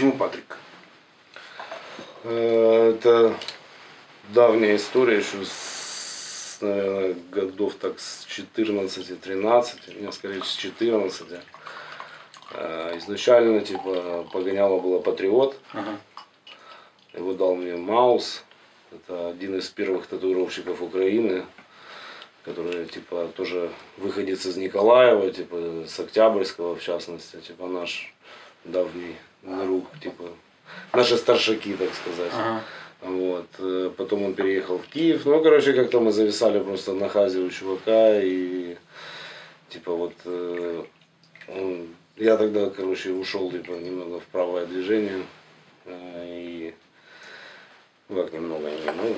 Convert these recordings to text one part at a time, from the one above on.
Почему Патрик? Э, Это давняя история, еще с, наверное, годов так с 14-13, у меня скорее с 14. Э, Изначально, типа, погоняло было Патриот, Ага. его дал мне Маус, это один из первых татуировщиков Украины, который, типа, тоже выходец из Николаева, типа, с Октябрьского, в частности, типа, наш давний друг, типа, наши старшаки, так сказать. Ага. Вот. э, Потом он переехал в Киев. Ну, короче, как-то мы зависали просто на хазе у чувака. И типа вот э, он- я тогда, короче, ушел типа немного в правое движение. э, И ну, как немного, немного.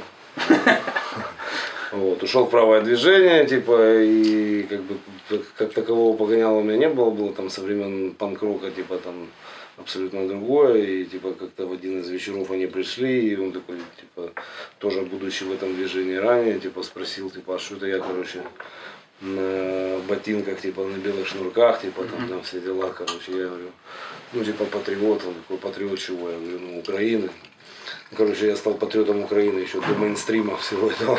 Вот, ушел в правое движение, типа, и как бы как- как такового погоняла у меня не было, было там со времен панк-рока, типа, там, абсолютно другое, и, типа, как-то в один из вечеров они пришли, и он такой, типа, тоже будучи в этом движении ранее, типа, спросил, типа, а что это я, короче, на ботинках, типа, на белых шнурках, типа, там, там все дела, короче, я говорю, ну, типа, патриот, он такой, патриот чего, я говорю, ну, Украины, Короче, я стал патриотом Украины еще до мейнстрима всего этого.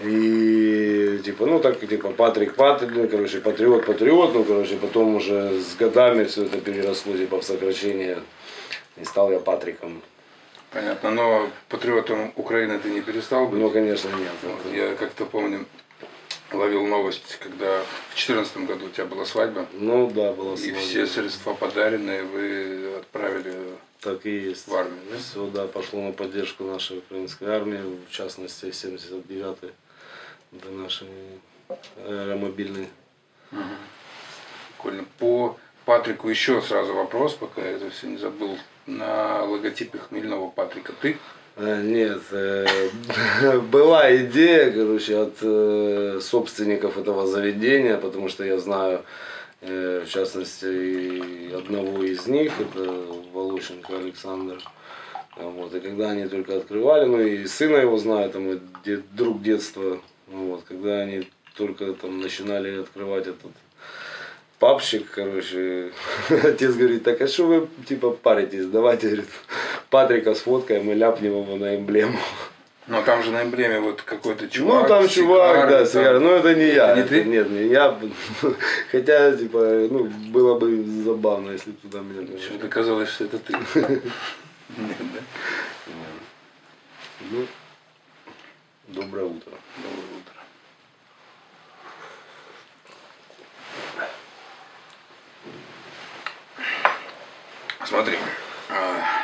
И типа, ну так, типа, Патрик, Патрик, ну, короче, патриот, патриот, ну, короче, потом уже с годами все это переросло, типа, в сокращение. И стал я Патриком. Понятно, но патриотом Украины ты не перестал быть? Ну, конечно, нет. Вот Я как-то помню, ловил новость, когда в 2014 году у тебя была свадьба, Ну, да, было и сложно. все средства подаренные вы отправили Так и есть. в армию, да? Все, да, пошло на поддержку нашей украинской армии, в частности, 79-й, это наши аэромобильные. Прикольно. По Патрику еще сразу вопрос, пока я это все не забыл. На логотипе хмельного Патрика ты? Э, Нет, э, была идея, короче, от э, собственников этого заведения, потому что я знаю, э, в частности, и одного из них, это Волощенко Александр. Вот, и когда они только открывали, ну и сына его знаю, это мой дед- друг детства, ну вот, когда они только там начинали открывать этот папщик, короче, отец говорит, так а что вы типа паритесь, давайте, говорит, Патрика сфоткаем и ляпнем его на эмблему. Но там же на эмблеме вот какой-то чувак. ну там чувак, сигарой, да, там. сигара, ну это не я, не это ты? нет, не я, хотя, типа, ну, было бы забавно, если бы туда меня... Почему-то казалось, что это ты. Нет, да? Ну, доброе утро. Доброе утро. Смотри, а,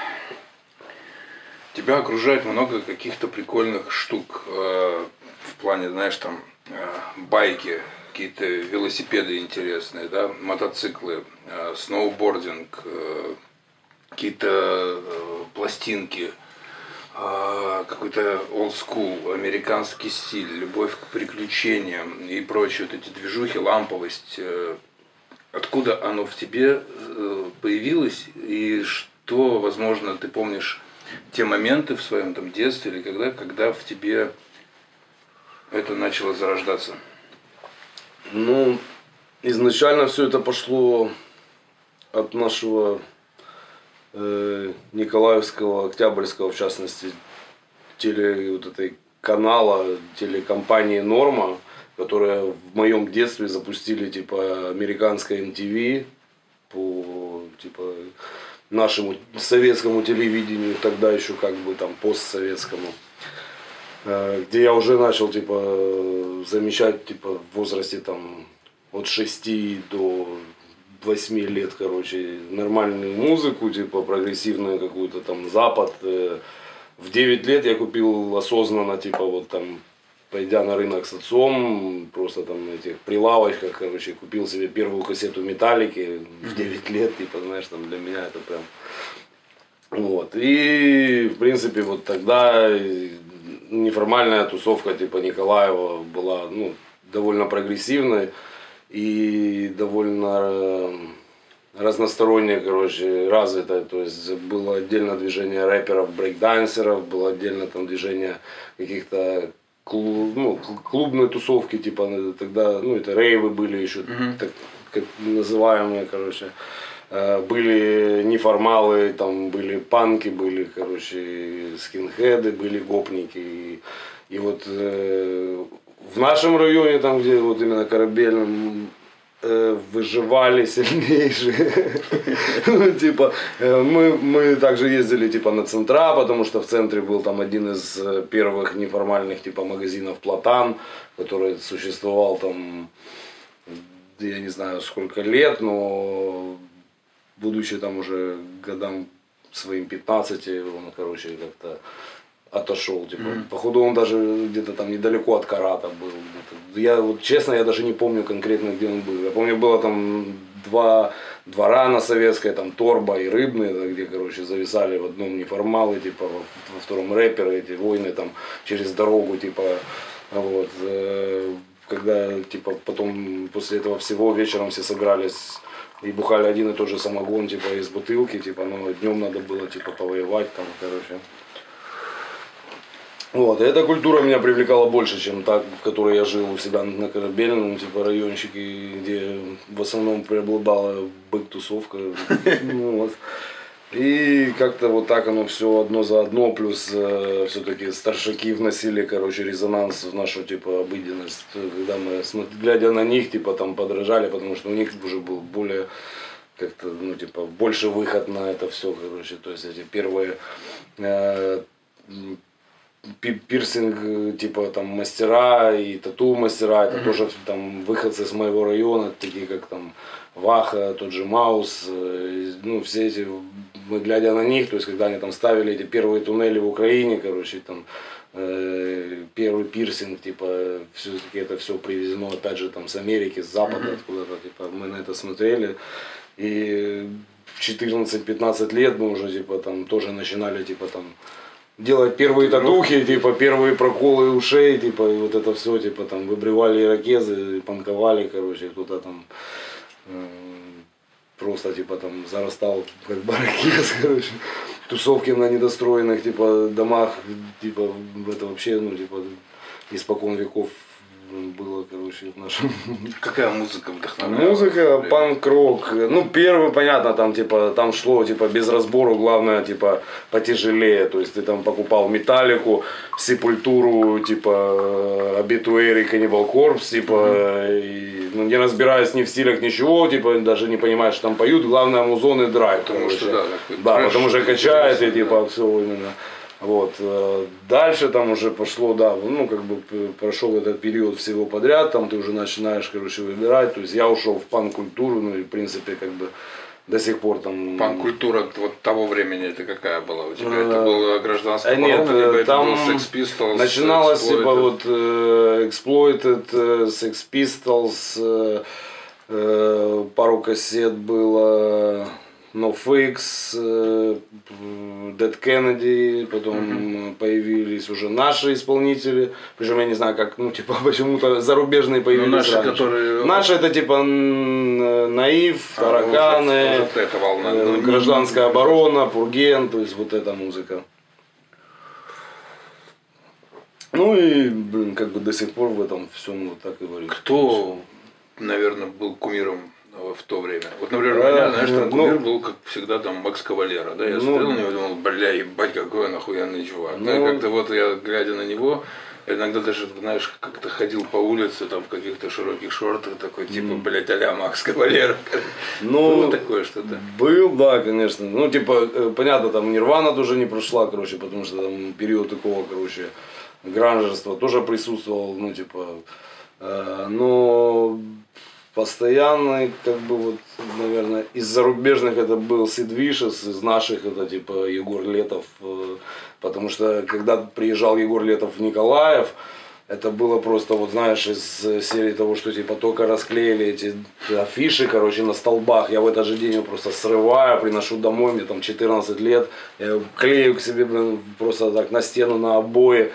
тебя окружает много каких-то прикольных штук э, в плане, знаешь, там э, байки, какие-то велосипеды интересные, да, мотоциклы, э, сноубординг, какие-то пластинки, какой-то old school, американский стиль, любовь к приключениям и прочие вот эти движухи, ламповость. Откуда оно в тебе появилось и что, возможно, ты помнишь те моменты в своем там детстве или когда, когда в тебе это начало зарождаться? Ну, изначально все это пошло от нашего э, Николаевского, Октябрьского, в частности, теле, вот этой канала, телекомпании Норма, которая в моем детстве запустили типа американское MTV по типа нашему советскому телевидению, тогда еще как бы там постсоветскому. Э, где я уже начал типа замечать типа в возрасте там от 6 до 8 лет, короче, нормальную музыку, типа прогрессивную какую-то там запад. Э, В 9 лет я купил осознанно, типа вот там пойдя на рынок с отцом, просто там на этих прилавочках, короче, купил себе первую кассету Металлики в 9 лет, типа, знаешь, там для меня это прям вот. И, в принципе, вот тогда неформальная тусовка типа Николаева была ну, довольно прогрессивной и довольно э, разносторонне, короче, развитая. То есть было отдельно движение рэперов, брейкдансеров, было отдельно там движение каких-то клу- ну, кл- клубной тусовки, типа тогда, ну это рейвы были еще, так, как называемые, короче. э, были неформалы, там были панки, были, короче, скинхеды, были гопники. И, и вот э, в нашем районе, там где вот именно корабельном, выживали сильнейшие. ну, типа, э, мы, мы также ездили типа на центра, потому что в центре был там один из э, первых неформальных типа магазинов Платан, который существовал там, я не знаю сколько лет, но будучи там уже годам своим 15, он, короче, как-то отошел, типа, mm-hmm. походу он даже где-то там недалеко от Карата был, где-то. я вот честно, я даже не помню конкретно, где он был, я помню, было там два двора на советской, там Торба и Рыбный, где, короче, зависали в одном неформалы, типа, во, втором рэперы, эти войны там через дорогу, типа, вот, э, когда, типа, потом после этого всего вечером все собирались и бухали один и тот же самогон, типа, из бутылки, типа, но днем надо было, типа, повоевать там, короче. Вот, и эта культура меня привлекала больше, чем та, в которой я жил у себя на корабельном, типа райончике, где в основном преобладала бык-тусовка. Ну. И как-то вот так оно все одно за одно, плюс э, все-таки старшаки вносили, короче, резонанс в нашу, типа, обыденность. Когда мы, глядя на них, типа, там подражали, потому что у них уже был более как-то, ну, типа, больше выход на это все, короче. То есть эти первые э, пирсинг, э, типа там мастера и тату мастера, это mm-hmm. тоже там выходцы с моего района, такие как там Ваха, тот же Маус, э, ну все эти, мы глядя на них, то есть когда они там ставили эти первые туннели в Украине, короче, там э, первый пирсинг, типа, все-таки это все привезено, опять же, там, с Америки, с Запада, mm-hmm. откуда-то, типа, мы на это смотрели, и в 14-15 лет мы уже, типа, там, тоже начинали, типа, там, делать первые татухи, типа первые проколы ушей, типа и вот это все, типа там выбривали ирокезы, панковали, короче, кто-то там э, просто типа там зарастал как баракез, короче. Тусовки на недостроенных типа домах, типа это вообще, ну типа испокон веков было, короче, в нашем... Какая музыка вдохновляла? Музыка, панк-рок. Ну, первый, понятно, там, типа, там шло, типа, без разбору, главное, типа, потяжелее. То есть, ты там покупал металлику, сепультуру, типа, обитуэри, каннибал корпс, типа, mm-hmm. и, ну, не разбираясь ни в стилях, ничего, типа, даже не понимаешь, что там поют, главное, музон и драйв. Потому короче. что, да, да, потому что качает, и, типа, все именно. Вот. Э, дальше там уже пошло, да, ну, как бы прошел этот период всего подряд, там ты уже начинаешь, короче, выбирать. То есть я ушел в пан-культуру, ну и в принципе как бы до сих пор там... Пан-культура вот того времени это какая была у тебя? Это было гражданское Нет, либо там это был Sex Pistols? Начиналось типа вот Exploited, Sex Pistols, пару кассет было... NoFX, э, Dead Kennedy, потом mm-hmm. появились уже наши исполнители, причем я не знаю, как, ну, типа, почему-то зарубежные ну, появились Но наши, раньше. которые... Наши это, типа, Наив, а, Тараканы, вот эта волна. Э, ну, Гражданская оборона, Пурген, то есть вот эта музыка. Ну и, блин, как бы до сих пор в этом всем вот так и говорю. Кто, наверное, был кумиром в то время. Вот, например, у меня, знаешь, там кумир ну, был, как всегда, там Макс Кавалера, да, я ну, смотрел на него и думал, бля, ебать, какой он охуенный чувак. Ну, да, как-то вот я, глядя на него, иногда даже, знаешь, как-то ходил по улице, там, в каких-то широких шортах, такой, типа, блядь, а Макс Кавалера. Ну, такое что-то. Был, да, конечно. Ну, типа, э, понятно, там, Нирвана тоже не прошла, короче, потому что там период такого, короче, гранжерства тоже присутствовал, ну, типа, э, но постоянный, как бы вот, наверное, из зарубежных это был Сид Вишес, из наших это типа Егор Летов, э, потому что когда приезжал Егор Летов в Николаев, это было просто, вот знаешь, из серии того, что типа только расклеили эти афиши, короче, на столбах. Я в этот же день его просто срываю, приношу домой, мне там 14 лет. Я клею к себе, блин, просто так на стену, на обои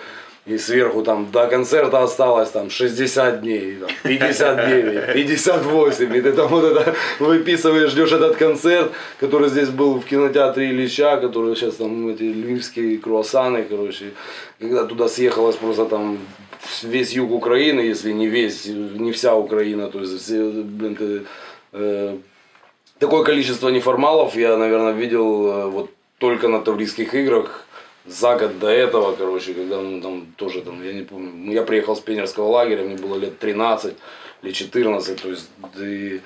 и сверху там до концерта осталось там 60 дней, там, 59, 58, и ты там вот это выписываешь, ждешь этот концерт, который здесь был в кинотеатре Ильича, который сейчас там эти львивские круассаны, короче, когда туда съехалось просто там весь юг Украины, если не весь, не вся Украина, то есть все, блин, ты, э, такое количество неформалов я, наверное, видел э, вот только на Таврийских играх за год до этого, короче, когда ну, там тоже там, я не помню, я приехал с пионерского лагеря, мне было лет 13 или 14, то есть и,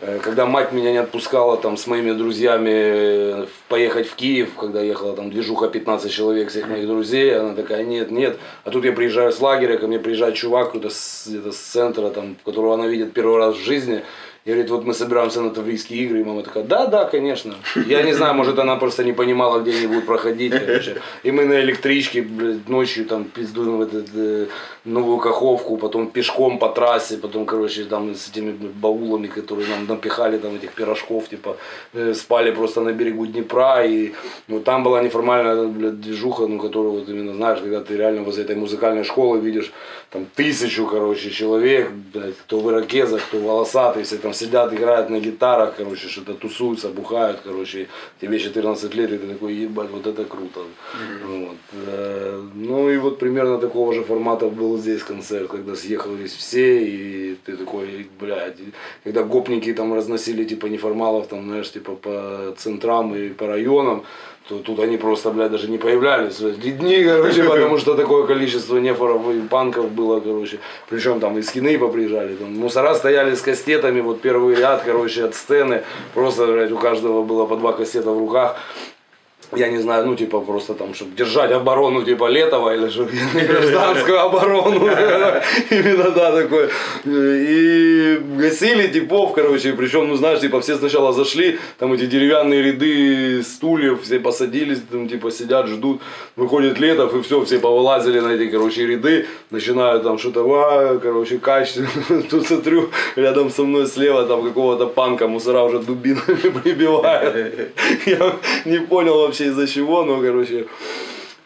э, когда мать меня не отпускала там с моими друзьями э, поехать в Киев, когда ехала там движуха 15 человек всех моих друзей, она такая, нет, нет, а тут я приезжаю с лагеря, ко мне приезжает чувак какой-то с, с центра, там, которого она видит первый раз в жизни, и говорит, вот мы собираемся на Таврийские игры, и мама такая, да, да, конечно. Я не знаю, может она просто не понимала, где они будут проходить, короче. И мы на электричке, блядь, ночью там пиздуем в эту э, новую Каховку, потом пешком по трассе, потом, короче, там с этими баулами, которые нам напихали, там этих пирожков, типа, э, спали просто на берегу Днепра, и ну, там была неформальная, блядь, движуха, ну, которую вот именно знаешь, когда ты реально возле этой музыкальной школы видишь там тысячу, короче, человек, блядь, кто в ирокезах, кто волосатый, все там сидят, играют на гитарах, короче, что-то тусуются, бухают, короче, тебе 14 лет, и ты такой, ебать, вот это круто. Mm-hmm. Вот. Э, ну и вот примерно такого же формата был здесь концерт, когда съехались все, и ты такой, блядь, когда гопники там разносили типа неформалов, там, знаешь, типа по центрам и по районам, то тут они просто, блядь, даже не появлялись. Дни, короче, потому что такое количество нефоров и панков было, короче. Причем там и скины поприезжали, там мусора стояли с кастетами, вот первый ряд, короче, от сцены, просто, блядь, у каждого было по два кассета в руках я не знаю, ну, типа, просто там, чтобы держать оборону, типа, Летова, или же гражданскую оборону, именно, да, такое. И гасили типов, короче, причем, ну, знаешь, типа, все сначала зашли, там эти деревянные ряды стульев, все посадились, там, типа, сидят, ждут, выходит Летов, и все, все повылазили на эти, короче, ряды, начинают там что-то, короче, кач, тут смотрю, рядом со мной слева, там, какого-то панка, мусора уже дубинами прибивают. Я не понял вообще, вообще из-за чего, но, короче,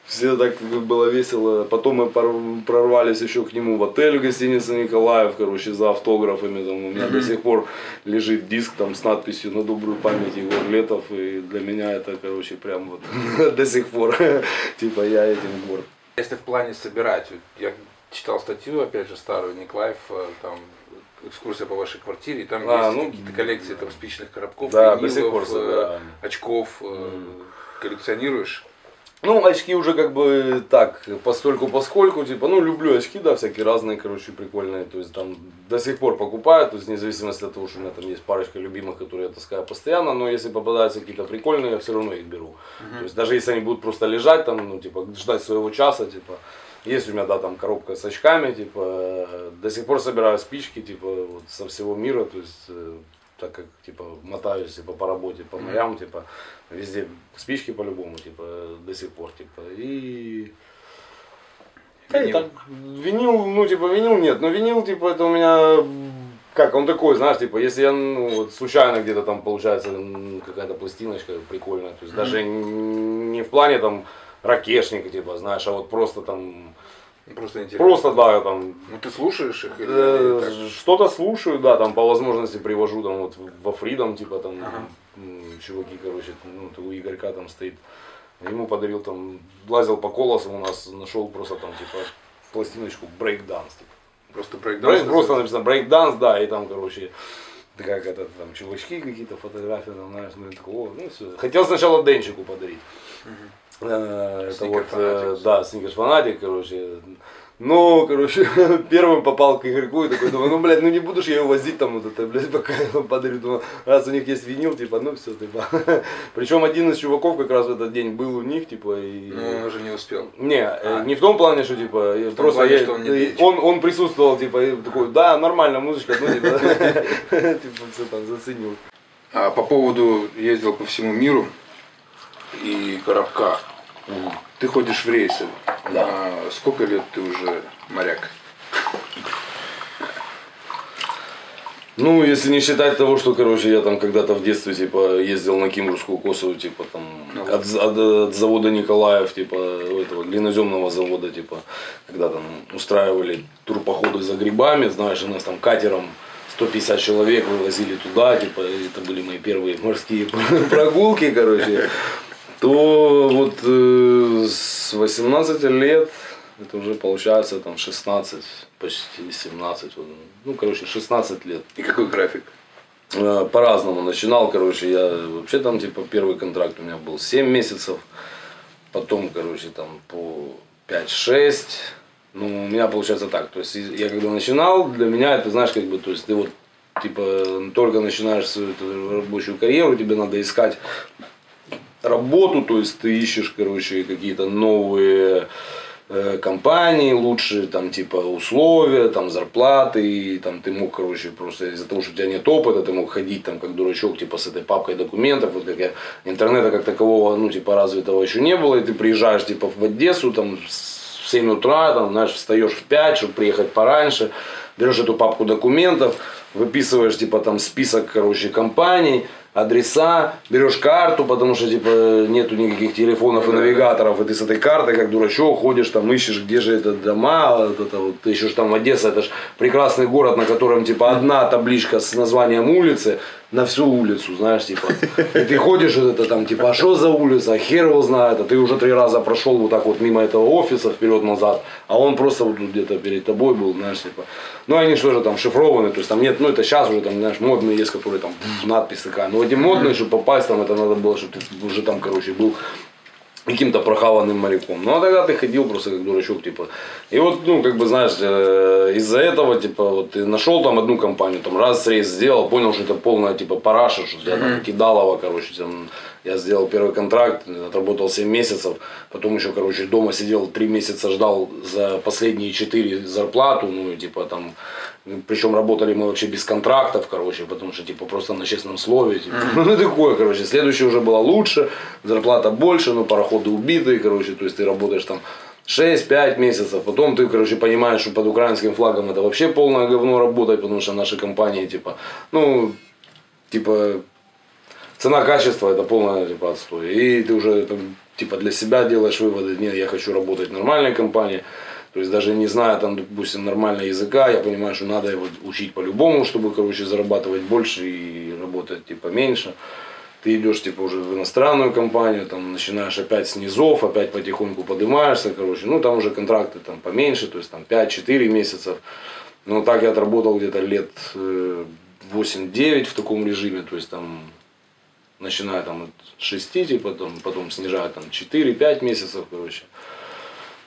все так было весело. Потом мы прорвались еще к нему в отель в гостинице Николаев, короче, за автографами. Там у меня mm-hmm. до сих пор лежит диск там с надписью на добрую память Егор Летов. И для меня это, короче, прям вот до сих пор. типа я этим горд. Если в плане собирать, я читал статью, опять же, старую Николаев, э, там экскурсия по вашей квартире, и там а, есть ну, какие-то коллекции там спичных коробков, да, винилов, э, очков, mm коллекционируешь? Ну, очки уже как бы так, постольку поскольку, типа, ну, люблю очки, да, всякие разные, короче, прикольные, то есть там до сих пор покупаю, то есть вне зависимости от того, что у меня там есть парочка любимых, которые я таскаю постоянно, но если попадаются какие-то прикольные, я все равно их беру. Uh-huh. То есть даже если они будут просто лежать там, ну, типа, ждать своего часа, типа, есть у меня, да, там коробка с очками, типа, до сих пор собираю спички, типа, вот со всего мира, то есть э, так как типа мотаюсь типа по работе, по морям, типа везде спички по-любому, типа до сих пор, типа и Винил. Так, винил, ну типа винил нет, но винил типа это у меня как он такой, знаешь, типа, если я ну, вот, случайно где-то там получается какая-то пластиночка прикольная, то есть mm-hmm. даже не в плане там ракешника, типа, знаешь, а вот просто там Просто интересно. Просто, да, там. Ну ты слушаешь их или, э, Что-то слушаю, да, там по возможности привожу там вот во Freedom, типа там ага. чуваки, короче, ну у Игорька там стоит. Ему подарил там, лазил по колосу у нас, нашел просто там типа пластиночку брейкданс. Типа. Просто брейкданс? Break, просто написано брейкданс, да, и там, короче, как это, там, чувачки какие-то фотографии, там, знаешь, ну, такого, ну, все. Хотел сначала Денчику подарить. Угу. Э, это вот, э, да, сникерс фанатик, короче. Ну, короче, первым попал к Игорьку и такой, думаю, ну, блядь, ну не будешь я его возить там вот это, блядь, пока я вам подарю. Думаю, раз у них есть винил, типа, ну все, типа. Причем один из чуваков как раз в этот день был у них, типа, и... Ну, он уже не успел. Не, э, а. не в том плане, что, типа, в просто плане, я, что он, не он, он присутствовал, типа, и такой, да, нормально, музычка, ну, типа, типа, все там заценил. А по поводу ездил по всему миру, и коробка. Угу. Ты ходишь в рейсы. Да. А сколько лет ты уже моряк? Ну, если не считать того, что, короче, я там когда-то в детстве, типа, ездил на Кимрусскую косу, типа, там, ну, от, от, от завода Николаев, типа, этого глиноземного завода, типа, когда там устраивали турпоходы за грибами, знаешь, у нас там катером 150 человек вывозили туда, типа, это были мои первые морские прогулки, короче то вот э, с 18 лет, это уже получается там 16, почти 17, вот, ну короче 16 лет. И какой график? э, по-разному начинал, короче, я вообще там, типа, первый контракт у меня был 7 месяцев, потом, короче, там по 5-6, ну, у меня получается так, то есть я когда начинал, для меня это, знаешь, как бы, то есть ты вот, типа, только начинаешь свою рабочую карьеру, тебе надо искать работу, то есть ты ищешь, короче, какие-то новые э, компании, лучшие там типа условия, там зарплаты, и там ты мог, короче, просто из-за того, что у тебя нет опыта, ты мог ходить там как дурачок, типа с этой папкой документов, вот как я, интернета как такового, ну, типа развитого еще не было, и ты приезжаешь типа в Одессу, там в 7 утра, там, знаешь, встаешь в 5, чтобы приехать пораньше, берешь эту папку документов, выписываешь типа там список, короче, компаний, адреса, берешь карту, потому что типа нету никаких телефонов и навигаторов, и ты с этой картой как дурачок ходишь там ищешь, где же это дома, вот это вот, ты ищешь там Одесса, это же прекрасный город, на котором типа одна табличка с названием улицы, на всю улицу, знаешь, типа. И ты ходишь, вот это там, типа, а что за улица, хер его знает, а ты уже три раза прошел вот так вот мимо этого офиса вперед-назад, а он просто вот тут где-то перед тобой был, знаешь, типа. Ну, они что же там шифрованы, то есть там нет, ну, это сейчас уже там, знаешь, модные есть, которые там надпись такая, но эти модные, чтобы попасть там, это надо было, чтобы ты уже там, короче, был каким-то прохаванным моряком. Ну а тогда ты ходил просто как дурачок, типа. И вот, ну, как бы, знаешь, э, из-за этого, типа, вот ты нашел там одну компанию, там раз рейс сделал, понял, что это полная, типа, параша, что я там кидалово, короче, там, я сделал первый контракт, отработал 7 месяцев, потом еще, короче, дома сидел 3 месяца, ждал за последние 4 зарплату, ну, типа, там, причем работали мы вообще без контрактов, короче, потому что, типа, просто на честном слове, типа, ну, такое, короче, следующее уже было лучше, зарплата больше, но пароходы убитые, короче, то есть ты работаешь там 6-5 месяцев, потом ты, короче, понимаешь, что под украинским флагом это вообще полное говно работать, потому что наши компании, типа, ну, типа, цена-качество это полное, типа, отстой. И ты уже, там, типа, для себя делаешь выводы, нет, я хочу работать в нормальной компании, то есть даже не зная там, допустим, нормального языка, я понимаю, что надо его учить по-любому, чтобы, короче, зарабатывать больше и работать типа меньше. Ты идешь типа уже в иностранную компанию, там начинаешь опять с низов, опять потихоньку поднимаешься, короче, ну там уже контракты там поменьше, то есть там 5-4 месяцев. Ну так я отработал где-то лет 8-9 э, в таком режиме, то есть там начиная там от 6, типа, потом, потом снижая там 4-5 месяцев, короче.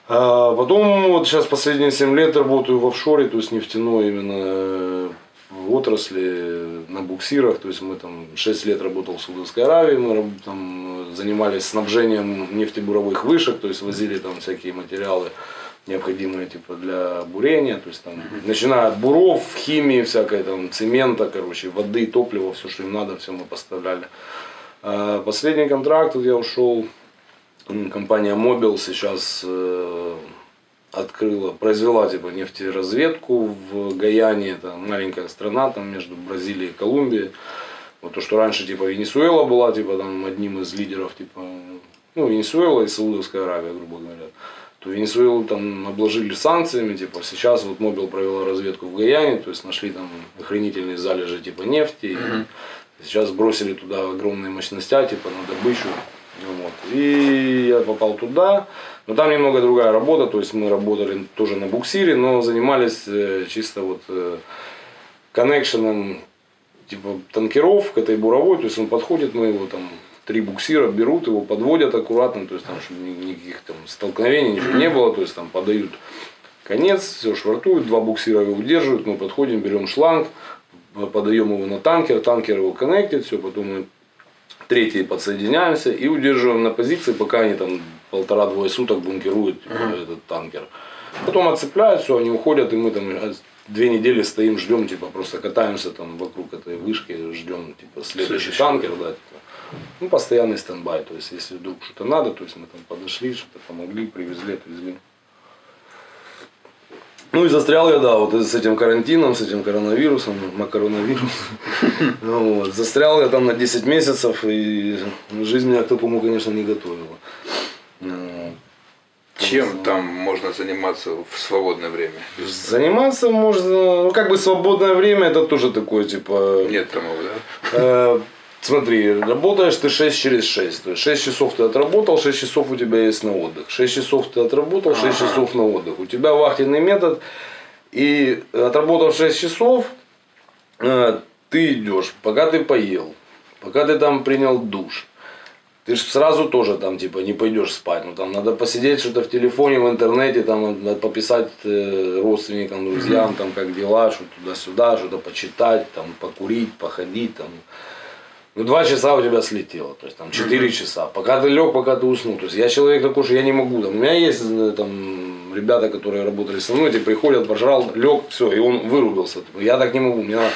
А потом, вот сейчас последние 7 лет работаю в офшоре, то есть нефтяной именно э, в отрасли, на буксирах. То есть мы там 6 лет работал в Саудовской Аравии, мы там занимались снабжением нефтебуровых вышек, то есть возили там всякие материалы необходимые типа для бурения, то есть там начиная от буров, химии всякой там цемента, короче, воды, топлива, все, что им надо, все мы поставляли. А последний контракт вот я ушел компания Mobil сейчас э, открыла, произвела типа нефтеразведку в Гаяне, это маленькая страна там между Бразилией и Колумбией. Вот то, что раньше типа Венесуэла была типа там одним из лидеров типа, ну Венесуэла и Саудовская Аравия, грубо говоря. То Венесуэлу там обложили санкциями, типа сейчас вот Мобил провела разведку в Гаяне, то есть нашли там охренительные залежи типа нефти. Mm-hmm. Сейчас бросили туда огромные мощности, типа на добычу. Вот. И я попал туда. Но там немного другая работа, то есть мы работали тоже на буксире, но занимались э, чисто вот э, коннекшеном типа танкеров к этой буровой, то есть он подходит, мы его там три буксира берут, его подводят аккуратно, то есть там чтобы никаких там столкновений ничего не было, то есть там подают конец, все швартуют, два буксира его удерживают, мы подходим, берем шланг, подаем его на танкер, танкер его коннектит, все, потом мы третий подсоединяемся и удерживаем на позиции, пока они там полтора-двое суток бункируют uh-huh. этот танкер. Потом отцепляют, все, они уходят, и мы там две недели стоим, ждем, типа, просто катаемся там вокруг этой вышки, ждем, типа, следующий танкер, да, типа. Ну, постоянный стендбай, то есть, если вдруг что-то надо, то есть, мы там подошли, что-то помогли, привезли, отвезли. Ну и застрял я, да, вот с этим карантином, с этим коронавирусом, макароновирусом. Вот. Застрял я там на 10 месяцев, и жизнь меня к такому, конечно, не готовила. Чем там можно заниматься в свободное время? Заниматься можно, ну как бы свободное время это тоже такое, типа... Нет тому, да? Э, Смотри, работаешь ты 6 через 6. То есть 6 часов ты отработал, 6 часов у тебя есть на отдых. 6 часов ты отработал, 6 ага. часов на отдых. У тебя вахтенный метод. И отработав 6 часов, э, ты идешь, пока ты поел, пока ты там принял душ, ты же сразу тоже там типа не пойдешь спать. Ну там надо посидеть что-то в телефоне, в интернете, там надо пописать э, родственникам, друзьям, там как дела, что туда-сюда, что-то почитать, там покурить, походить, там. Ну, два часа у тебя слетело, то есть там четыре часа. Пока ты лег, пока ты уснул. То есть я человек такой, что я не могу. Там, у меня есть э, там ребята, которые работали со мной, эти приходят, пожрал, лег, все, и он вырубился. Я так не могу. Мне надо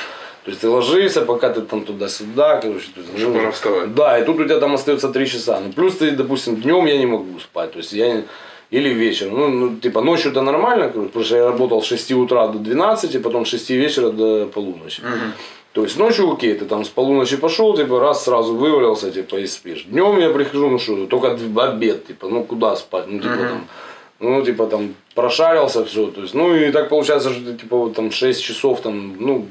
то есть ты ложишься, пока ты там туда-сюда, короче. То есть, ну, пора вставать. Да, и тут у тебя там остается три часа. Ну, плюс ты, допустим, днем я не могу спать. То есть я или вечером. Ну, ну типа ночью это нормально, короче, потому что я работал с 6 утра до 12, потом с 6 вечера до полуночи. Угу. То есть ночью окей, ты там с полуночи пошел, типа раз сразу вывалился, типа и спишь. Днем я прихожу, ну что, только обед, типа, ну куда спать, ну типа там, ну типа там прошарился все, то есть, ну и так получается, что ты типа вот там 6 часов там, ну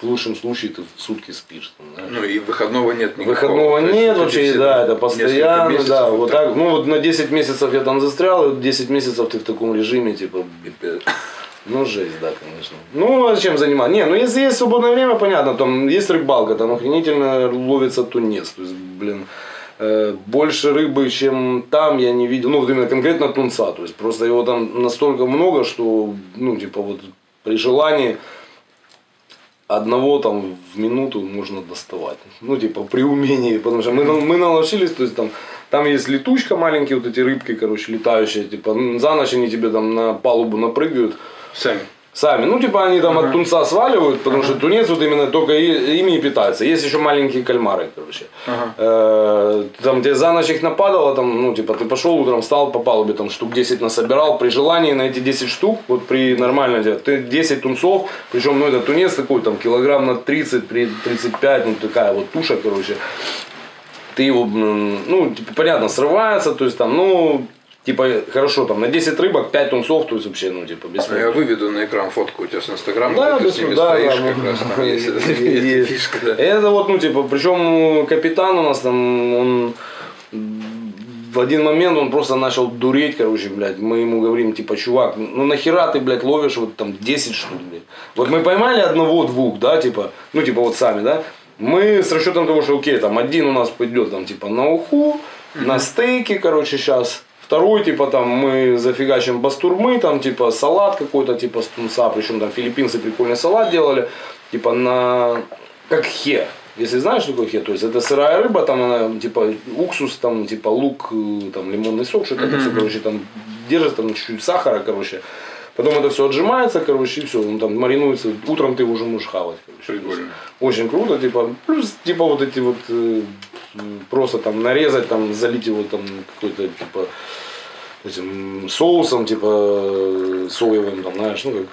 в лучшем случае ты в сутки спишь. Там, да? Ну и выходного нет никакого. Выходного нет вообще, да, это постоянно, да, вот так. Ну вот на 10 месяцев я там застрял, и вот 10 месяцев ты в таком режиме, типа, ну, жесть, да, конечно. Ну, а чем заниматься? Не, ну если есть свободное время, понятно, там есть рыбалка, там охренительно ловится тунец. То есть, блин, э, больше рыбы, чем там, я не видел. Ну, вот именно конкретно тунца. То есть просто его там настолько много, что, ну, типа, вот при желании одного там в минуту можно доставать. Ну, типа, при умении, потому что мы, мы научились, то есть там, там есть летучка маленькие, вот эти рыбки, короче, летающие, типа, за ночь они тебе там на палубу напрыгают. Сами. Сами. Ну, типа, они там ага. от тунца сваливают, потому ага. что тунец вот именно только и, ими и питается. Есть еще маленькие кальмары, короче. Ага. Э, там тебе за ночь их нападало, там, ну, типа, ты пошел утром, встал по палубе, там, штук 10 насобирал. При желании на эти 10 штук, вот при нормальном деле, ты 10 тунцов, причем, ну, это тунец такой, там, килограмм на 30, при 35, ну, такая вот туша, короче ты его, ну, типа, понятно, срывается, то есть там, ну, Типа, хорошо, там на 10 рыбок 5 тунцов, то есть вообще, ну, типа, без а Я выведу на экран фотку у тебя с Инстаграма, да, ты с ними да, стоишь, да, как раз там есть фишка, да. Это вот, ну, типа, причем капитан у нас там, он в один момент он просто начал дуреть, короче, блядь. Мы ему говорим, типа, чувак, ну нахера ты, блядь, ловишь вот там 10 штук, блядь. Вот мы поймали одного-двух, да, типа, ну, типа, вот сами, да. Мы с расчетом того, что, окей, там, один у нас пойдет, там, типа, на уху, на стейки, короче, сейчас Второй, типа, там, мы зафигачим бастурмы, там, типа, салат какой-то, типа, с тунца, причем там филиппинцы прикольный салат делали, типа, на, как хе, если знаешь, что такое хе, то есть это сырая рыба, там она типа уксус, там типа лук, э, там лимонный сок, что-то mm-hmm. все, короче, там держит там чуть-чуть сахара, короче. Потом это все отжимается, короче, и все, он там маринуется. Утром ты уже можешь хавать. Короче. Прикольно. Очень круто, типа, плюс типа вот эти вот э, просто там нарезать, там залить его там какой-то типа этим соусом, типа соевым, там, знаешь, ну как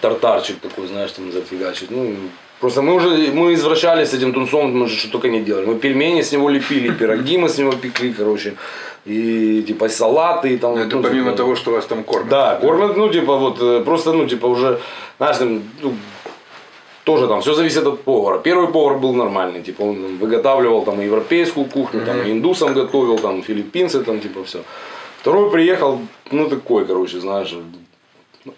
тартарчик такой, знаешь, там зафигачить. Ну, просто мы уже мы извращались с этим тунцом, мы же что только не делали. Мы пельмени с него лепили, пироги мы с него пекли, короче. И типа салаты и там. Это ну, помимо типа, того, что вас там кормят. Да, кормят, ну, типа, вот э, просто, ну, типа, уже, знаешь, там, ну, тоже там все зависит от повара. Первый повар был нормальный, типа он выготавливал там европейскую кухню, там индусам готовил, там филиппинцы, там типа все. Второй приехал, ну такой, короче, знаешь,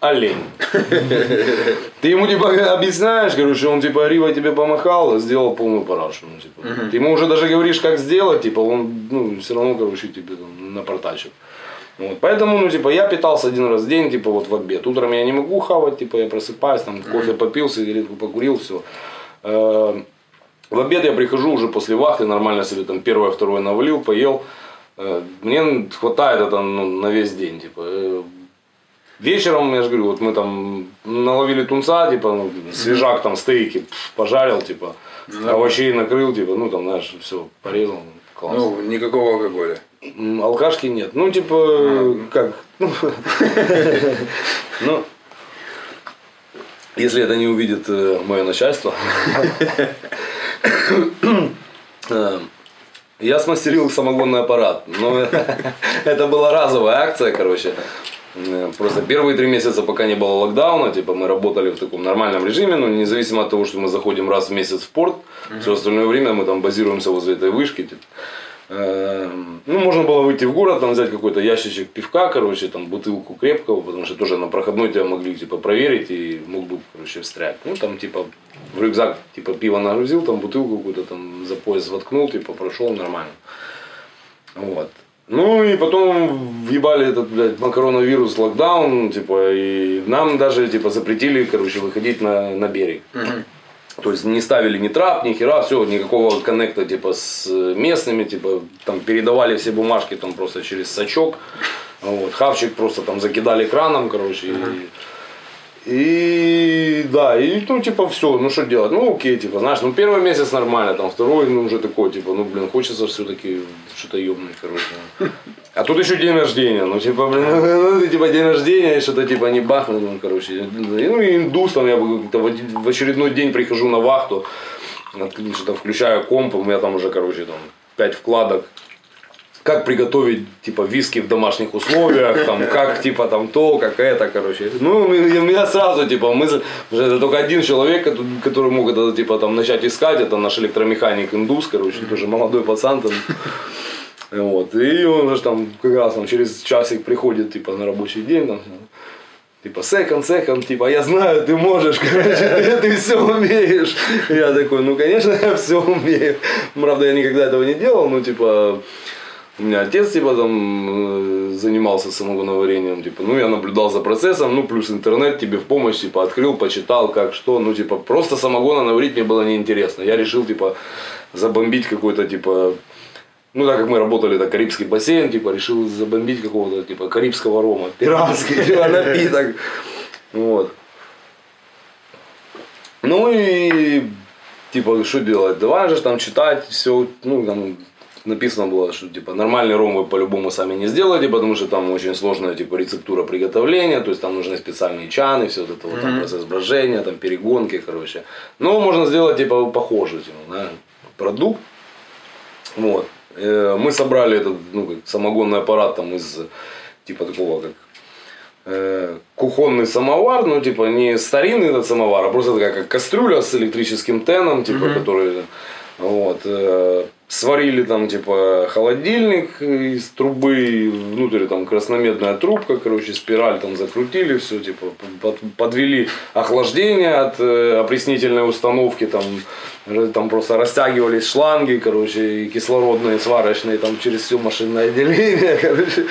олень. Ты ему типа объясняешь, короче, он типа Рива тебе помахал, сделал полную парашу. Ну, типа. Ты ему уже даже говоришь, как сделать, типа, он ну, все равно, короче, тебе там напортачил. Вот, поэтому, ну, типа, я питался один раз в день, типа, вот в обед. Утром я не могу хавать, типа, я просыпаюсь, там, кофе попил, сигаретку покурил, все. Э, в обед я прихожу уже после вахты, нормально себе там первое, второе навалил, поел. Э, мне хватает это ну, на весь день, типа. Э, вечером, я же говорю, вот мы там наловили тунца, типа, ну, свежак там, стейки, пожарил, типа, овощей накрыл, типа, ну, там, знаешь, все, порезал. Класс. Ну, никакого алкоголя. Алкашки нет. Ну, типа, а. как? Ну, ну, если это не увидит э, мое начальство. Э, я смастерил самогонный аппарат. Но это была разовая акция, короче. Э, просто первые три месяца, пока не было локдауна, типа мы работали в таком нормальном режиме, но независимо от того, что мы заходим раз в месяц в порт, все остальное время мы там базируемся возле этой вышки. Типа. Э, ну, можно было выйти в город, там взять какой-то ящичек пивка, короче, там бутылку крепкого, потому что тоже на проходной тебя могли, типа, проверить и мог бы, короче, встрять. Ну, там, типа, в рюкзак, типа, пиво нагрузил, там, бутылку какую-то там за пояс воткнул, типа, прошел нормально. Вот. Ну и потом въебали этот, блядь, макароновирус, локдаун, типа, и нам даже, типа, запретили, короче, выходить на, на берег. Угу. То есть не ставили ни трап, ни хера, все, никакого коннекта типа с местными, типа там передавали все бумажки там просто через сачок. Вот, хавчик просто там закидали краном, короче. Uh-huh. И да, и ну типа все, ну что делать, ну окей, типа, знаешь, ну первый месяц нормально, там второй, ну уже такой, типа, ну блин, хочется все-таки что-то ебнуть, короче. А тут еще день рождения, ну типа, блин, ну, типа день рождения, что-то типа не бахнуть, ну короче. Ну и индус, там я в очередной день прихожу на вахту, что-то включаю комп, у меня там уже, короче, там пять вкладок, как приготовить типа виски в домашних условиях, там, как типа там то, как это, короче. Ну, у меня сразу типа мысль, уже это только один человек, который мог это типа там начать искать, это наш электромеханик индус, короче, тоже молодой пацан там. Вот. И он же там как раз там, через часик приходит типа на рабочий день, там, Типа, секонд, секонд, типа, я знаю, ты можешь, короче, ты, ты все умеешь. Я такой, ну, конечно, я все умею. Правда, я никогда этого не делал, но, типа, у меня отец, типа, там, э, занимался самогоноварением, типа, ну, я наблюдал за процессом, ну, плюс интернет тебе в помощь, типа, открыл, почитал, как, что, ну, типа, просто самогона наварить мне было неинтересно. Я решил, типа, забомбить какой-то, типа, ну, так как мы работали, это Карибский бассейн, типа, решил забомбить какого-то, типа, карибского рома, пиратский, типа, напиток. Вот. Ну и, типа, что делать? Давай же там читать все, ну, там, написано было, что типа нормальный ром вы по-любому сами не сделаете, потому что там очень сложная типа рецептура приготовления, то есть там нужны специальные чаны, все вот это вот там процесс брожения, там перегонки, короче. Но можно сделать типа похожий типа, да, продукт. Вот. Э, мы собрали этот ну, как самогонный аппарат там из типа такого как э, кухонный самовар, ну типа не старинный этот самовар, а просто такая как кастрюля с электрическим теном, типа, mm-hmm. который вот, э, сварили там типа холодильник из трубы, внутрь там красномедная трубка, короче, спираль там закрутили, все, типа под, подвели охлаждение от э, опреснительной установки, там, там просто растягивались шланги, короче, и кислородные, сварочные, там через все машинное отделение, короче.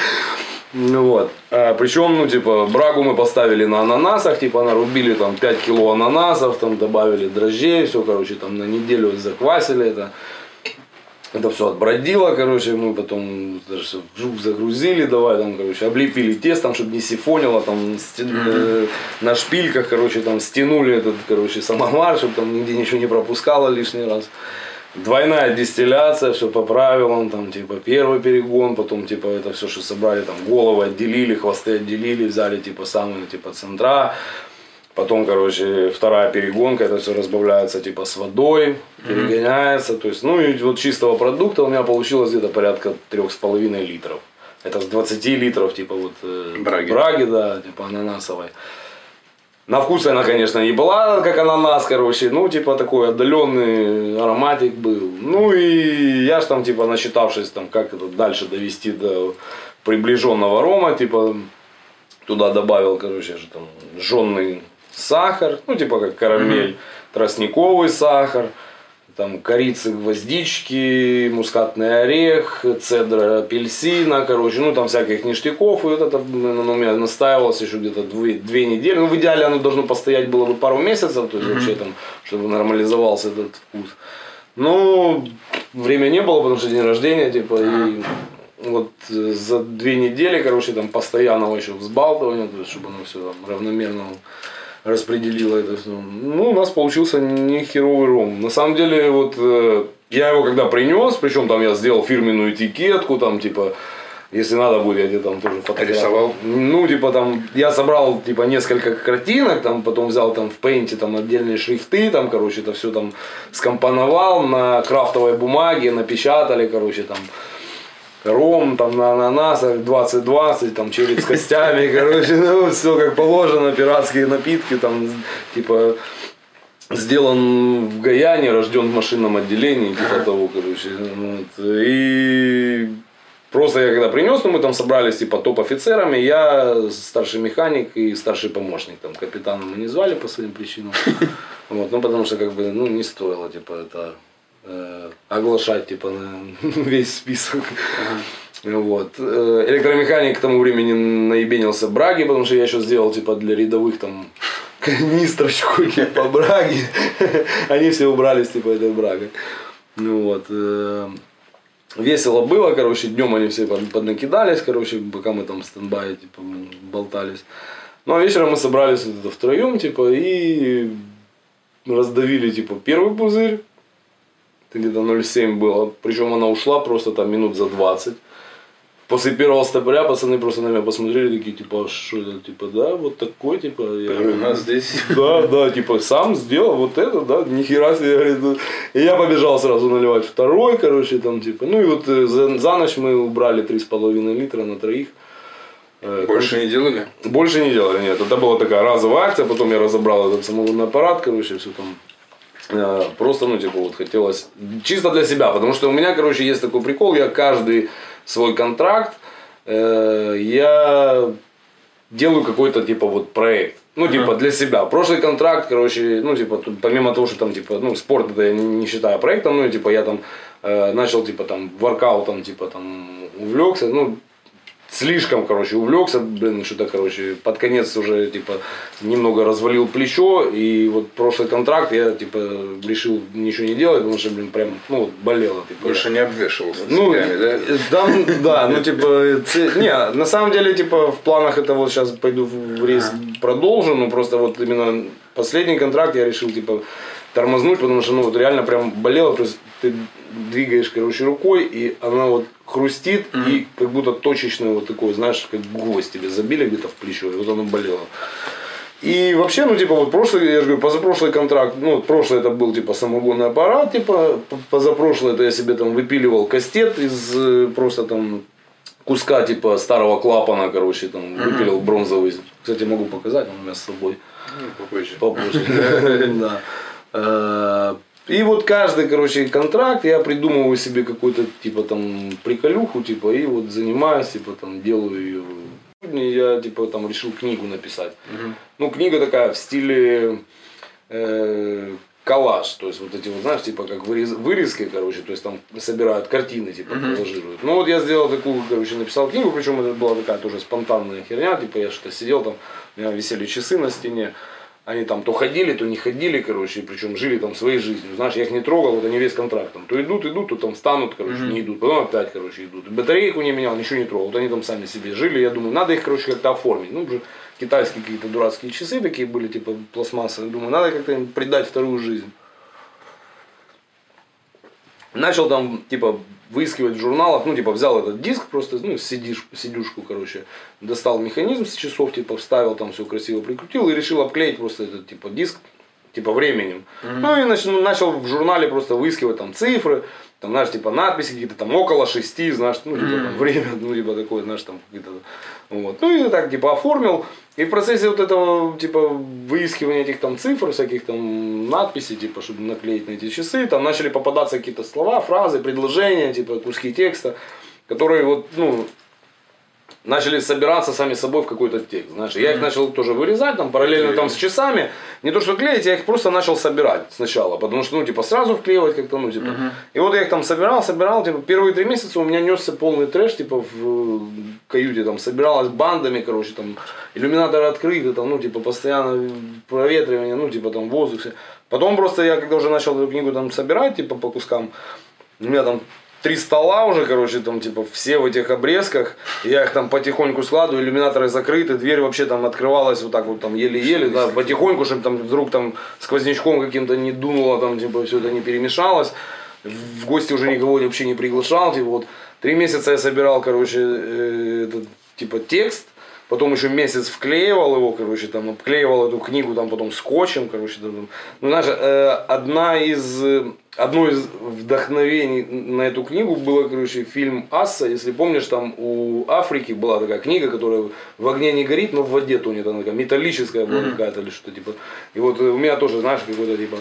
Ну вот. А, причем, ну, типа, брагу мы поставили на ананасах, типа, нарубили там 5 кило ананасов, там добавили дрожжей, все, короче, там на неделю заквасили это. Это все отбродило, короче, мы потом даже жук загрузили, давай там, короче, облепили тестом, чтобы не сифонило, там стен, mm-hmm. на шпильках, короче, там стянули этот, короче, самовар, чтобы там нигде ничего не пропускало лишний раз. Двойная дистилляция, все по правилам, там, типа, первый перегон, потом, типа, это все, что собрали, там, головы отделили, хвосты отделили, взяли, типа, самые, типа, центра, Потом, короче, вторая перегонка, это все разбавляется типа с водой, перегоняется. То есть, ну и вот чистого продукта у меня получилось где-то порядка трех с половиной литров. Это с 20 литров, типа вот э, браги. браги, да, типа ананасовой. На вкус она, конечно, не была как ананас, короче, ну, типа, такой отдаленный ароматик был. Ну, и я ж там, типа, насчитавшись, там, как это дальше довести до приближенного рома, типа, туда добавил, короче, же там, жженный сахар, ну типа как карамель, mm-hmm. тростниковый сахар, там корицы, гвоздички, мускатный орех, цедра апельсина, короче, ну там всяких ништяков, и вот это ну, у меня настаивалось еще где-то две, две недели, ну в идеале оно должно постоять было бы пару месяцев, то есть mm-hmm. вообще там, чтобы нормализовался этот вкус. Но времени не было, потому что день рождения, типа, и вот за две недели, короче, там постоянного еще взбалтывания, то есть, чтобы оно все там равномерно распределила это все. Ну, у нас получился не херовый ром. На самом деле, вот э, я его когда принес, причем там я сделал фирменную этикетку, там типа если надо будет, я тебе там тоже фотографировал. Ну, типа там, я собрал типа несколько картинок, там потом взял там в пейнте там отдельные шрифты, там, короче, это все там скомпоновал на крафтовой бумаге, напечатали, короче, там ром там на ананасах 20-20, там череп с костями, короче, ну, все как положено, пиратские напитки, там, типа, сделан в Гаяне, рожден в машинном отделении, типа того, короче. Вот. И Просто я когда принес, ну мы там собрались типа топ-офицерами, я старший механик и старший помощник. Там капитана мы не звали по своим причинам. Вот, ну потому что как бы ну, не стоило типа это э, оглашать типа на весь список. Вот. Э, Электромеханик к тому времени наебенился браги, потому что я еще сделал типа для рядовых там канистрочку типа браги. Они все убрались типа этой брагой. Ну вот. э, Весело было, короче, днем они все под- поднакидались, короче, пока мы там в стендбае, типа, болтались. Ну, а вечером мы собрались вот это втроем, типа, и раздавили, типа, первый пузырь. Где-то 0,7 было. Причем она ушла просто там минут за 20. После первого стопоря пацаны просто на меня посмотрели, такие, типа, «А что это, типа, да, вот такой, типа. Я у нас здесь. да, да, типа сам сделал вот это, да, нихера себе, говорит. И я побежал сразу наливать второй, короче, там типа. Ну и вот э, за, за ночь мы убрали 3,5 литра на троих. Э, Больше не делали? больше не делали, нет. Это была такая разовая акция, потом я разобрал этот самогонный аппарат, короче, все там. Э, Просто, ну, типа, вот хотелось чисто для себя, потому что у меня, короче, есть такой прикол, я каждый свой контракт, э, я делаю какой-то, типа, вот проект. Ну, типа, для себя. Прошлый контракт, короче, ну, типа, тут, помимо того, что там, типа, ну, спорт это я не, считаю проектом, ну, типа, я там э, начал, типа, там, воркаутом, типа, там, увлекся, ну, слишком, короче, увлекся, блин, что-то, короче, под конец уже, типа, немного развалил плечо, и вот прошлый контракт я, типа, решил ничего не делать, потому что, блин, прям, ну, болело, типа. Больше не обвешивался Ну, цепями, да? э, да, да, ну типа, не, на самом деле, типа, в планах это вот сейчас пойду в рейс продолжу, но просто вот именно последний контракт я решил, типа, тормознуть, потому что, ну, вот реально прям болело, то есть ты двигаешь, короче, рукой, и она вот хрустит, и как будто точечное вот такое, знаешь, как гвоздь тебе забили где-то в плечо, и вот оно болело. И вообще, ну, типа, вот прошлый, я же говорю, позапрошлый контракт, ну, прошлый это был, типа, самогонный аппарат, типа, позапрошлый это я себе там выпиливал кастет из э, просто там куска, типа, старого клапана, короче, там, выпилил бронзовый. Кстати, могу показать, он у меня с собой Ну, попозже. попозже. Да. И вот каждый, короче, контракт я придумываю себе какую-то, типа, там, приколюху, типа, и вот занимаюсь, типа, там, делаю ее. Я, типа, там, решил книгу написать. Ну, книга такая в стиле э, коллаж, то есть вот эти вот, знаешь, типа как вырез- вырезки, короче, то есть там собирают картины, типа коллажируют. Ну вот я сделал такую, короче, написал книгу, причем это была такая тоже спонтанная херня, типа я что-то сидел там, у меня висели часы на стене, они там то ходили, то не ходили, короче, причем жили там своей жизнью. Знаешь, я их не трогал, вот они весь контракт там. То идут, идут, то там встанут, короче, не идут. Потом опять, короче, идут. Батарейку не менял, ничего не трогал. Вот они там сами себе жили. Я думаю, надо их, короче, как-то оформить. Ну, уже китайские какие-то дурацкие часы такие были, типа пластмассовые. Думаю, надо как-то им придать вторую жизнь. Начал там, типа, выискивать в журналах, ну, типа, взял этот диск просто, ну, сидишь, сидюшку, короче, достал механизм с часов, типа, вставил, там все красиво прикрутил и решил обклеить просто этот, типа, диск, типа, временем. Ну, и нач- начал в журнале просто выискивать там цифры, там, знаешь, типа, надписи какие-то там около шести, знаешь, ну, типа, там, время, ну, типа, такое, знаешь, там, какие-то, вот. Ну, и так, типа, оформил, и в процессе вот этого, типа, выискивания этих там цифр, всяких там надписей, типа, чтобы наклеить на эти часы, там начали попадаться какие-то слова, фразы, предложения, типа, куски текста, которые вот, ну, начали собираться сами собой в какой-то текст. Знаешь, я их начал тоже вырезать, там, параллельно там с часами. Не то, что клеить, я их просто начал собирать сначала. Потому что, ну, типа, сразу вклеивать как-то, ну, типа. И вот я их там собирал, собирал, типа, первые три месяца у меня несся полный трэш, типа, в э, каюте, там, собиралась бандами, короче, там, иллюминаторы открыты, там, ну, типа, постоянно проветривание, ну, типа, там, воздух. все. Потом просто я, когда уже начал эту книгу там собирать, типа, по кускам, у меня там три стола уже, короче, там, типа, все в этих обрезках. Я их там потихоньку складываю, иллюминаторы закрыты, дверь вообще там открывалась вот так вот там еле-еле, да, потихоньку, чтобы там вдруг там сквознячком каким-то не дунуло, там, типа, все это не перемешалось. В гости уже никого вообще не приглашал, типа, вот. Три месяца я собирал, короче, э, этот, типа, текст, Потом еще месяц вклеивал его, короче, там обклеивал эту книгу, там потом скотчем, короче, там, ну, знаешь, э, одна из, э, одно из вдохновений на эту книгу было, короче, фильм Асса, если помнишь, там у Африки была такая книга, которая в огне не горит, но в воде тонет, она такая металлическая была какая-то или что-то типа. И вот э, у меня тоже, знаешь, какой-то типа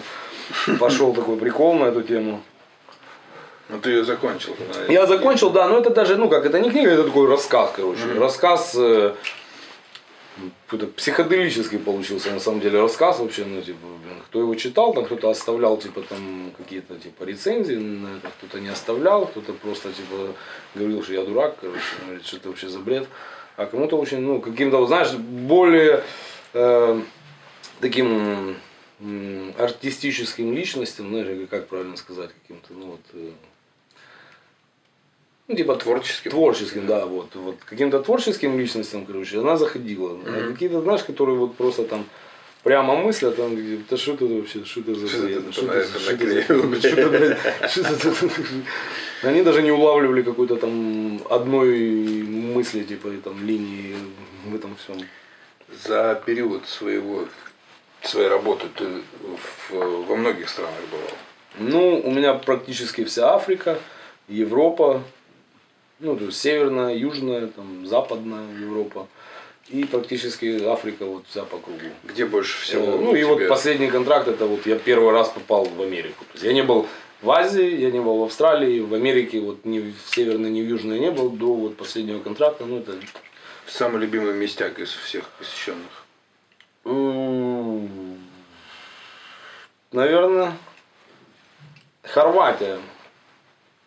пошел такой прикол на эту тему. Ну ты ее закончил. Она... Я закончил, да, но это даже, ну как, это не книга, это такой рассказ, короче. Мгм. Рассказ э, какой-то психоделический получился, на самом деле, рассказ вообще, ну, типа, кто его читал, там кто-то оставлял, типа, там, какие-то, типа, рецензии на это, кто-то не оставлял, кто-то просто, типа, говорил, что я дурак, короче, говорит, что это вообще за бред. А кому-то очень, ну, каким-то, знаешь, более э, таким м, артистическим личностям, знаешь, как правильно сказать, каким-то, ну, вот, э, ну, типа Творческим. Творческим, да, вот, вот каким-то творческим личностям, короче, она заходила. А какие-то, знаешь, которые вот просто там прямо мыслят, там, да что это вообще, что это за бред, что это- Они даже не улавливали какой-то там одной мысли, типа, там линии в этом всем. За период своего своей работы ты во многих странах бывал. Ну, у меня практически вся Африка, Европа, ну, то есть северная, южная, там, западная Европа. И практически Африка вот вся по кругу. Где больше всего? Э, Ну и вот последний контракт, это вот я первый раз попал в Америку. То есть я не был в Азии, я не был в Австралии, в Америке, вот ни в северной, ни в южной не был до вот последнего контракта. Ну это Самый любимый местяк из всех посещенных. Наверное, Хорватия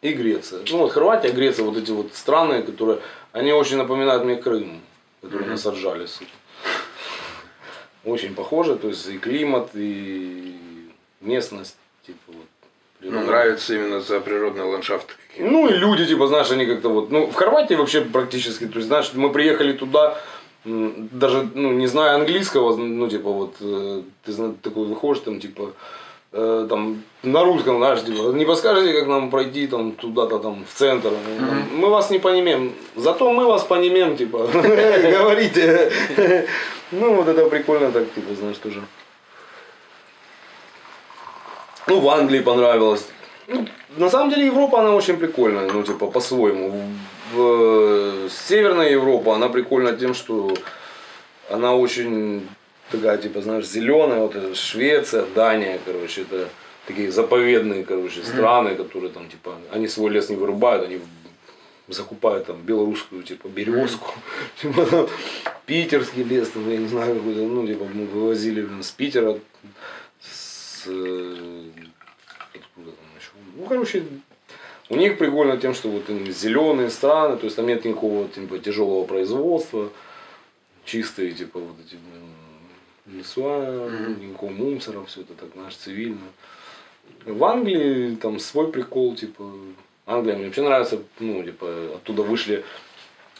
и Греция. Ну вот Хорватия, Греция, вот эти вот страны, которые, они очень напоминают мне Крым, который нас отжали. Очень похоже, то есть и климат, и местность, типа вот. Ну, нравится именно за природные ландшафты какие Ну и люди, типа, знаешь, они как-то вот, ну, в Хорватии вообще практически, то есть, знаешь, мы приехали туда, даже, ну, не зная английского, ну, типа, вот, э, ты зна- такой выходишь, там, типа, э, там, на русском, знаешь, типа, не подскажете, как нам пройти, там, туда-то, там, в центр, там, мы вас не понимаем, зато мы вас понимаем, типа, говорите, ну, вот это прикольно так, типа, знаешь, тоже. Ну, в Англии понравилось. Ну, на самом деле Европа, она очень прикольная, ну, типа, по-своему. В, в- Северная Европа, она прикольна тем, что она очень такая, типа, знаешь, зеленая, вот это Швеция, Дания, короче, это такие заповедные, короче, страны, которые там, типа, они свой лес не вырубают, они закупают там белорусскую, типа, березку, типа, там, питерский лес, там, я не знаю, какой-то, ну, типа, мы вывозили блин, с Питера, с, э, откуда там еще, ну, короче, у них прикольно тем, что вот зеленые страны, то есть там нет никакого типа, тяжелого производства, чистые типа вот эти леса, никакого мусора, все это так, знаешь, цивильно. В Англии там свой прикол, типа, Англия мне вообще нравится, ну, типа, оттуда вышли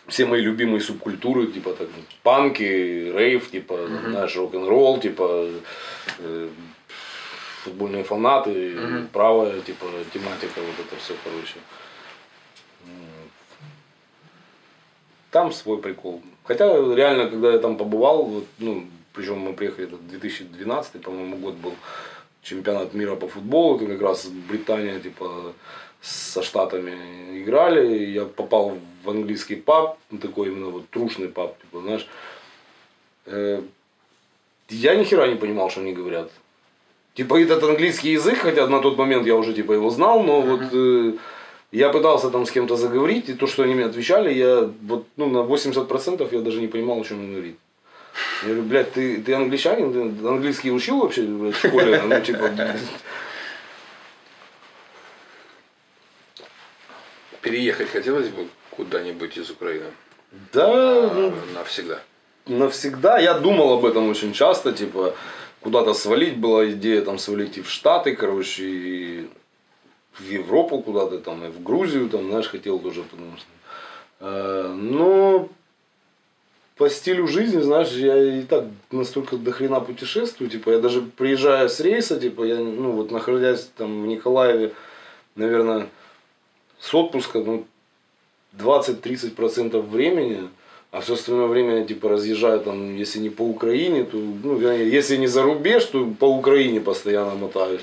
все мои любимые субкультуры, типа, так, панки, рейв, типа, знаешь, рок-н-ролл, типа, э, футбольные фанаты, правая, типа, тематика, вот это все, короче. Там свой прикол. Хотя реально, когда я там побывал, вот, ну, причем мы приехали, это 2012, по-моему, год был чемпионат мира по футболу, это как раз Британия, типа, со штатами играли, я попал в английский паб, ну, такой именно вот трушный паб, типа, знаешь. Э, я ни хера не понимал, что они говорят. Типа этот английский язык, хотя на тот момент я уже типа его знал, но вот э, я пытался там с кем-то заговорить, и то, что они мне отвечали, я вот ну, на 80% я даже не понимал, о чем он говорит. Я говорю, блядь, ты, ты англичанин, ты английский учил вообще блядь, в школе? Ну, типа, Переехать хотелось бы куда-нибудь из Украины? да, А, ну, навсегда. навсегда. Я думал об этом очень часто, типа, куда-то свалить, была идея там свалить и в Штаты, короче, и в Европу куда-то, там, и в Грузию, там, знаешь, хотел тоже, потому что... э, Но по стилю жизни, знаешь, я и так настолько до хрена путешествую, типа, я даже приезжая с рейса, типа, я, ну, вот находясь там в Николаеве, наверное, с отпуска, ну, 20-30% времени, а все остальное время я типа разъезжаю там, если не по Украине, то, ну, если не за рубеж, то по Украине постоянно мотаюсь.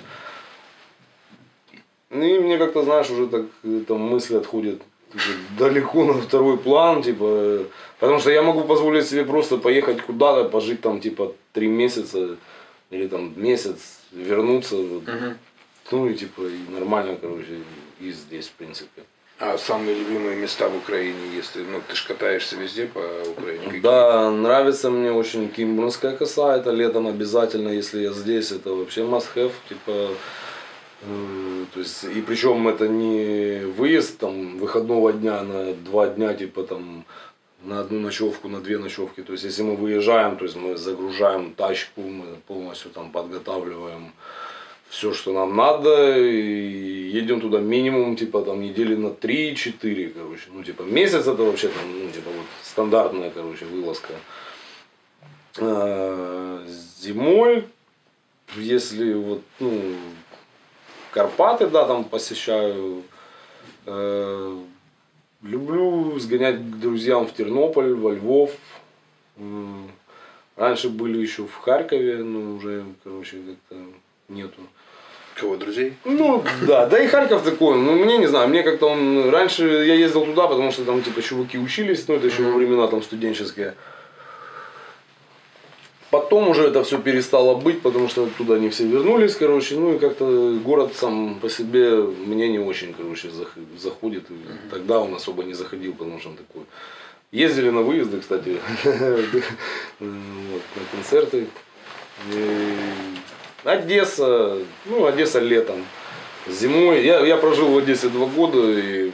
Ну и мне как-то, знаешь, уже так э, там мысли отходят далеко на второй план, типа, потому что я могу позволить себе просто поехать куда-то, пожить там типа три месяца или там месяц, вернуться. вот. ну и типа и нормально, короче, и здесь, в принципе. А самые любимые места в Украине, если, ну, ты ж катаешься везде по Украине? какие? Да, нравится мне очень Кимбурнская коса, это летом обязательно, если я здесь, это вообще must have, типа, то есть, и причем это не выезд там выходного дня на два дня, типа там на одну ночевку, на две ночевки, то есть, если мы выезжаем, то есть, мы загружаем тачку, мы полностью там подготавливаем все, что нам надо, и едем туда минимум, типа, там, недели на 3-4, короче. Ну, типа, месяц это вообще там, ну, типа, вот стандартная, короче, вылазка. А, Зимой, если вот, ну, Карпаты, да, там посещаю, Э, люблю сгонять к друзьям в Тернополь, во Львов. Раньше были еще в Харькове, но уже, короче, как-то нету. Кого, друзей? Ну, да, да и Харьков такой, ну, мне не знаю, мне как-то он, раньше я ездил туда, потому что там, типа, чуваки учились, ну, это еще во времена там студенческие. Потом уже это все перестало быть, потому что туда не все вернулись, короче, ну и как-то город сам по себе мне не очень, короче, зах- заходит. И Тогда он особо не заходил, потому что он такой. Ездили на выезды, кстати, на концерты. Одесса, ну, Одесса летом. Зимой. Я, я прожил в Одессе два года, и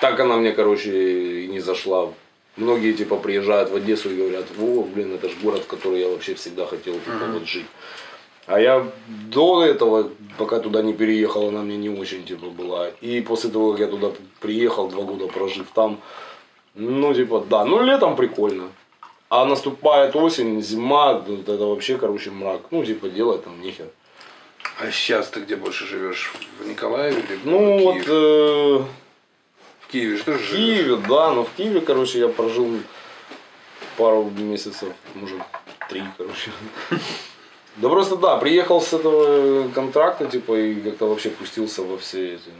так она мне, короче, и не зашла. Многие, типа, приезжают в Одессу и говорят, о, блин, это же город, в который я вообще всегда хотел, типа, вот жить. А я до этого, пока туда не переехал, она мне не очень, типа, была. И после того, как я туда приехал, два года прожив там, ну, типа, да, ну, летом прикольно. А наступает осень, зима, вот это вообще, короче, мрак. Ну, типа, делать там нехер. А сейчас ты где больше живешь? В Николаеве или Ну, в вот э, В Киеве же тоже в? Киеве, да, но в Киеве, короче, я прожил пару месяцев, может, три, короче. Да просто да, приехал с этого контракта, типа, и как-то вообще пустился во все эти,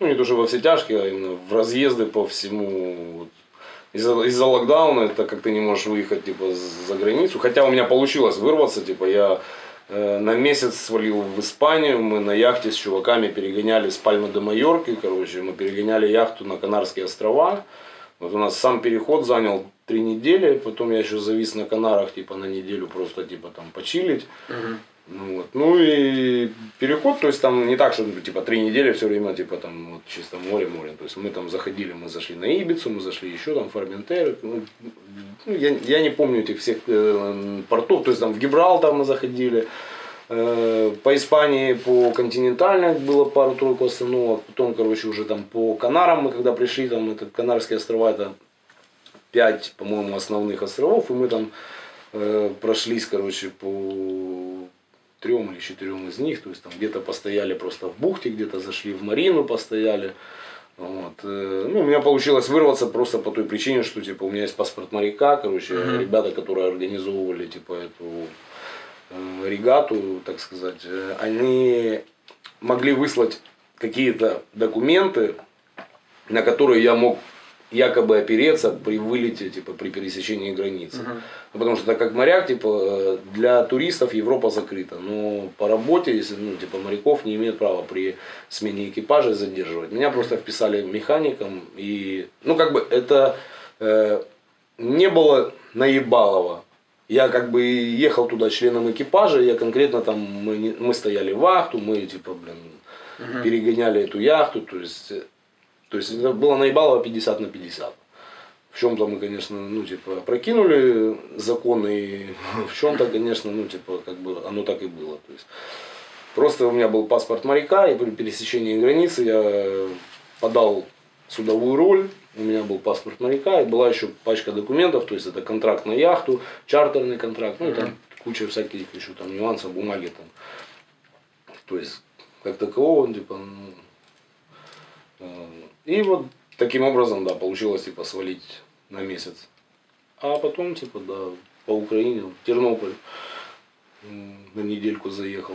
ну не то, что во все тяжкие, а именно в разъезды по всему. вот. Из-за, из-за локдауна, так как ты не можешь выехать, типа, за границу. Хотя у меня получилось вырваться, типа, я на месяц свалил в Испанию, мы на яхте с чуваками перегоняли с Пальмы до Майорки, короче, мы перегоняли яхту на Канарские острова. Вот у нас сам переход занял три недели, потом я еще завис на Канарах, типа, на неделю просто, типа, там, почилить. Ну, вот. ну и переход, то есть там не так, что ну, типа три недели все время типа там вот, чисто море, море. То есть мы там заходили, мы зашли на Ибицу, мы зашли еще там Форментер. Ну, ну, я, я не помню этих всех э, портов, то есть там в Гибралтар мы заходили. Э, по Испании, по континентальной было пару-тройку остановок. Потом, короче, уже там по Канарам мы когда пришли, там это Канарские острова, это пять, по-моему, основных островов, и мы там э, прошлись, короче, по трем или четырем из них, то есть там где-то постояли просто в бухте, где-то зашли в марину, постояли. Вот. э, Ну, у меня получилось вырваться просто по той причине, что типа у меня есть паспорт моряка, короче, ребята, которые организовывали типа эту э, регату, так сказать, э, они могли выслать какие-то документы, на которые я мог якобы опереться при вылете, типа при пересечении границы. Ну, потому что так как моряк, типа, э, для туристов Европа закрыта. Но по работе, если, ну, типа, моряков не имеют права при смене экипажа задерживать. Меня просто вписали механиком. И, ну, как бы, это э, не было наебалово. Я как бы ехал туда членом экипажа, я конкретно там, мы, мы стояли вахту, мы типа, блин, перегоняли эту яхту, то есть, э, то есть это было наебалово 50 на 50. В чем-то мы, конечно, ну, типа, прокинули законы, и в чем-то, конечно, ну, типа, как бы оно так и было. То есть, просто у меня был паспорт моряка, и при пересечении границы я подал судовую роль, у меня был паспорт моряка, и была еще пачка документов, то есть это контракт на яхту, чартерный контракт, ну и там куча всяких еще там нюансов, бумаги там. То есть, как такового, он, типа, ну, э, и вот таким образом, да, получилось, типа, свалить на месяц. А потом, типа, да, по Украине, в Тернополь, на недельку заехал,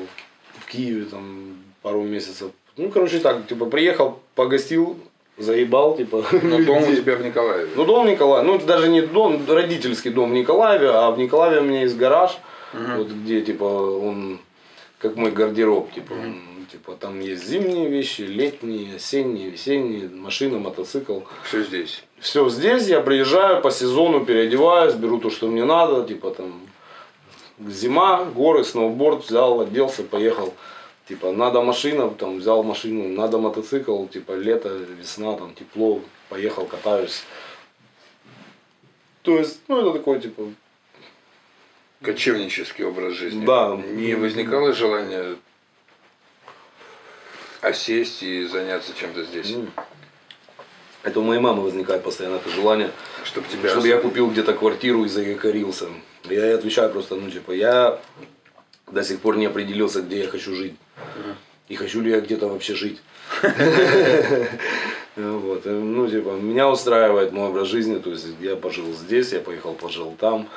в, Киеве там пару месяцев. Ну, короче, так, типа, приехал, погостил, заебал, типа. Но дом у тебя в Николаеве. Ну, дом Николая, ну, это даже не дом, родительский дом в Николаеве, а в Николаеве у меня есть гараж, вот где, типа, он, как мой гардероб, типа, он типа там есть зимние вещи, летние, осенние, весенние, машина, мотоцикл. Все здесь. Все здесь, я приезжаю по сезону, переодеваюсь, беру то, что мне надо, типа там зима, горы, сноуборд, взял, оделся, поехал. Типа, надо машина, там, взял машину, надо мотоцикл, типа, лето, весна, там, тепло, поехал, катаюсь. То есть, ну, это такой, типа, Кочевнический образ жизни. Да. Не возникало желания осесть и заняться чем-то здесь? ну, это у моей мамы возникает постоянно это желание, Чтобы тебя... чтобы я купил где-то квартиру и заякорился. Я ей отвечаю просто, ну, типа, я до сих пор не определился, где я хочу жить. И хочу ли я где-то вообще жить. Вот. и, Ну, типа, меня устраивает мой образ жизни, то есть я пожил здесь, я поехал, пожил там,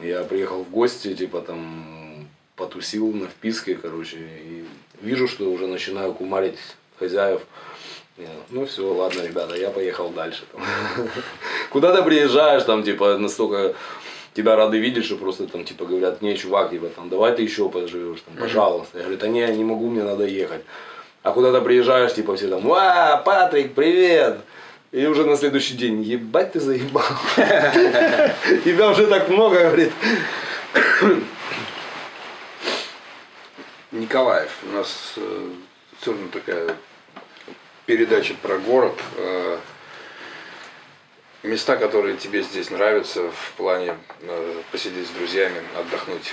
я приехал в гости, типа, там, потусил на вписке, короче, и вижу, что уже начинаю кумарить хозяев. Ну все, ладно, ребята, я поехал дальше. Куда ты приезжаешь, там, типа, настолько тебя рады видеть, что просто там, типа, говорят, не, чувак, типа, там, давай ты еще поживешь, там, пожалуйста. Я говорю, да не, не могу, мне надо ехать. А куда-то приезжаешь, типа, все там, ва, Патрик, привет! И уже на следующий день, ебать ты заебал. Тебя уже так много, говорит. Николаев. У нас э, равно такая передача про город. Э, места, которые тебе здесь нравятся в плане э, посидеть с друзьями, отдохнуть.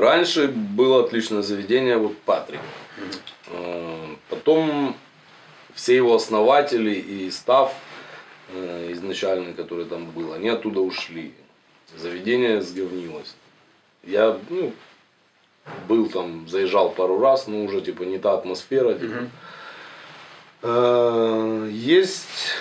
Раньше было отличное заведение, вот Патрик. Э, Потом все его основатели и став изначальный, который там был, они оттуда ушли. Заведение сговнилось. Я ну, был там, заезжал пару раз, но уже типа не та атмосфера. типа. Э, Есть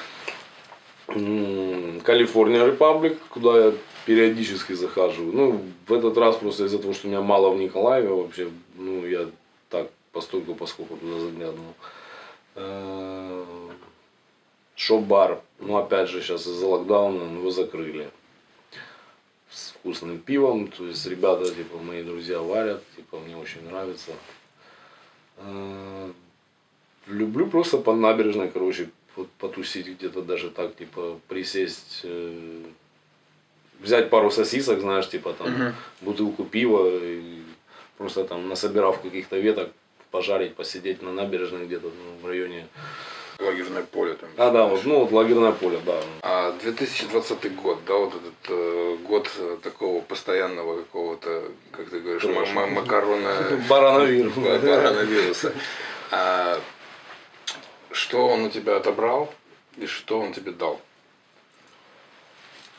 Калифорния Репаблик, куда я периодически захаживаю. Ну, в этот раз просто из-за того, что меня мало в Николаеве вообще, ну, я так постольку, поскольку туда заглядывал. Э, Шоп-бар, ну, опять же, сейчас из-за локдауна его закрыли. Вкусным пивом, то есть ребята, типа, мои друзья варят, типа, мне очень нравится. Э, Люблю просто по набережной, короче, потусить где-то даже так, типа, присесть, э, взять пару сосисок, знаешь, типа там бутылку пива и просто там насобирав каких-то веток, пожарить, посидеть на набережной где-то ну, в районе. Лагерное поле там. А, да, вот, ну вот лагерное поле, да. А 2020 год, да, вот этот э, год э, такого постоянного какого-то, как ты говоришь, ма- макарона... Барановирус. ба- Коронавируса. А что он у тебя отобрал и что он тебе дал?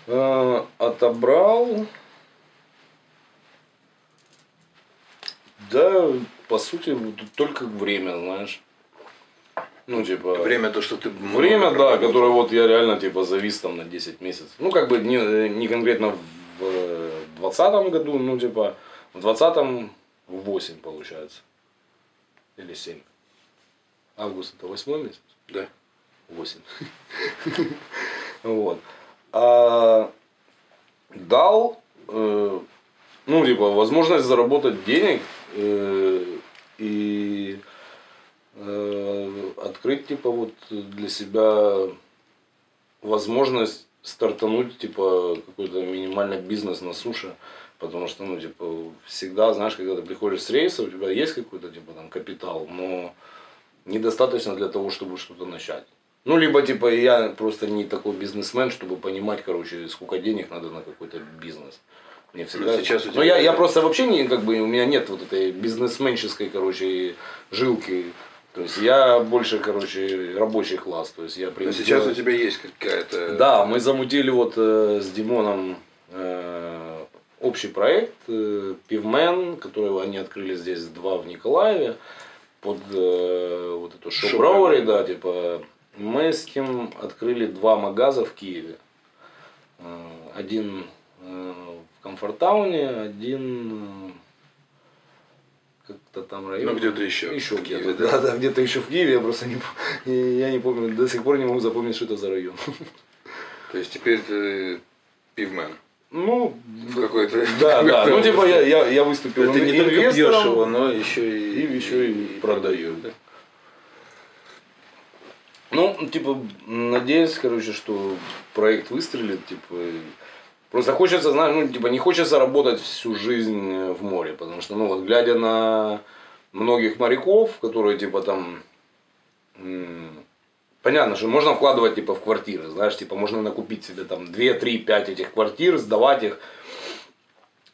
Э, Отобрал. Да, по сути, только время, знаешь. Ну, типа... Время то, что ты Время, да, проработал. которое вот я реально типа завис там на 10 месяцев. Ну, как бы не, не конкретно в двадцатом году, ну, типа, в двадцатом 8 получается. Или 7. Август это восьмой месяц? Да. 8. Вот. А дал, э, ну, типа, возможность заработать денег э, и э, открыть, типа, вот для себя возможность стартануть, типа, какой-то минимальный бизнес на суше. Потому что, ну, типа, всегда, знаешь, когда ты приходишь с рейса, у тебя есть какой-то, типа, там, капитал, но недостаточно для того, чтобы что-то начать. Ну, либо, типа, я просто не такой бизнесмен, чтобы понимать, короче, сколько денег надо на какой-то бизнес. Мне всегда... Ну, сейчас у Ну, тебя я, я это- просто вообще не, как бы, у меня нет вот этой бизнесменческой, короче, жилки. То есть я больше, короче, рабочий класс. То есть я Но привык сейчас у тебя есть какая-то... да, мы замутили вот э, с Димоном э, общий проект э, Пивмен, которого они открыли здесь два в Николаеве под э, вот эту Brewery. да, типа мы с ним открыли два магаза в Киеве. Один в Комфортауне, один как-то там район. Ну, где-то еще Еще в Киеве, да, да. да, где-то еще в Киеве, я просто не, я не помню, до сих пор не могу запомнить, что это за район. То есть теперь ты пивмен. Ну, в какой-то... да, да. Ну, типа, я, я, я выступил Это не только инвестором, дешево, но еще и... и еще и продаю. Да. Ну, типа, надеюсь, короче, что проект выстрелит, типа, и просто хочется, знаешь, ну, типа, не хочется работать всю жизнь в море, потому что, ну, вот, глядя на многих моряков, которые, типа, там, понятно, что можно вкладывать, типа, в квартиры, знаешь, типа, можно накупить себе, там, 2, 3, 5 этих квартир, сдавать их,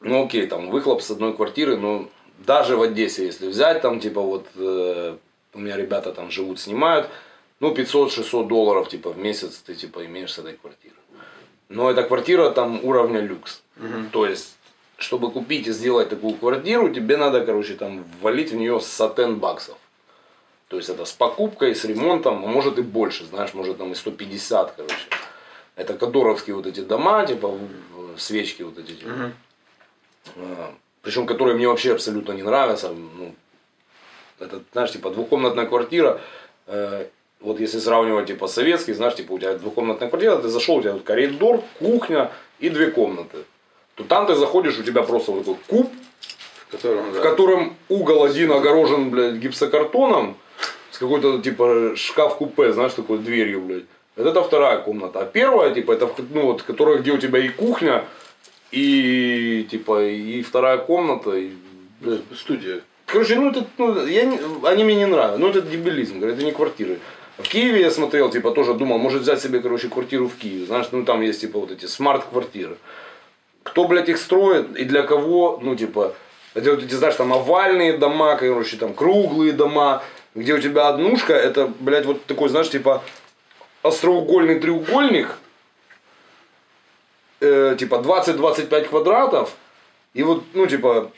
ну, окей, там, выхлоп с одной квартиры, но даже в Одессе, если взять, там, типа, вот, э, у меня ребята там живут, снимают, ну, 500-600 долларов, типа, в месяц ты, типа, имеешь с этой квартиры. Но эта квартира там уровня люкс. То есть, чтобы купить и сделать такую квартиру, тебе надо, короче, там, ввалить в нее сотен баксов. То есть, это с покупкой, с ремонтом, а может и больше, знаешь, может там и 150, короче. Это кадоровские вот эти дома, типа, свечки вот эти. типа. Причем, которые мне вообще абсолютно не нравятся. Ну, это, знаешь, типа двухкомнатная квартира, э, вот если сравнивать типа советский, знаешь, типа у тебя двухкомнатная квартира, ты зашел, у тебя вот коридор, кухня и две комнаты. То там ты заходишь, у тебя просто вот такой куб, В котором, в да. котором угол один огорожен, блядь, гипсокартоном, с какой-то, типа, шкаф-купе, знаешь, такой дверью, блядь. Вот это вторая комната. А первая, типа, это, ну, вот, которая, где у тебя и кухня, и, типа, и вторая комната, и, блядь, Студия. Короче, ну это, ну, я не- они мне не нравятся. Ну это дебилизм, говорю, это не квартиры. В Киеве я смотрел, типа, тоже думал, может взять себе, короче, квартиру в Киеве. Знаешь, ну там есть, типа, вот эти смарт-квартиры. Кто, блядь, их строит и для кого, ну, типа, это вот эти, знаешь, там овальные дома, короче, там круглые дома, где у тебя однушка, это, блядь, вот такой, знаешь, типа, остроугольный треугольник, э, типа 20-25 квадратов, и вот, ну, типа,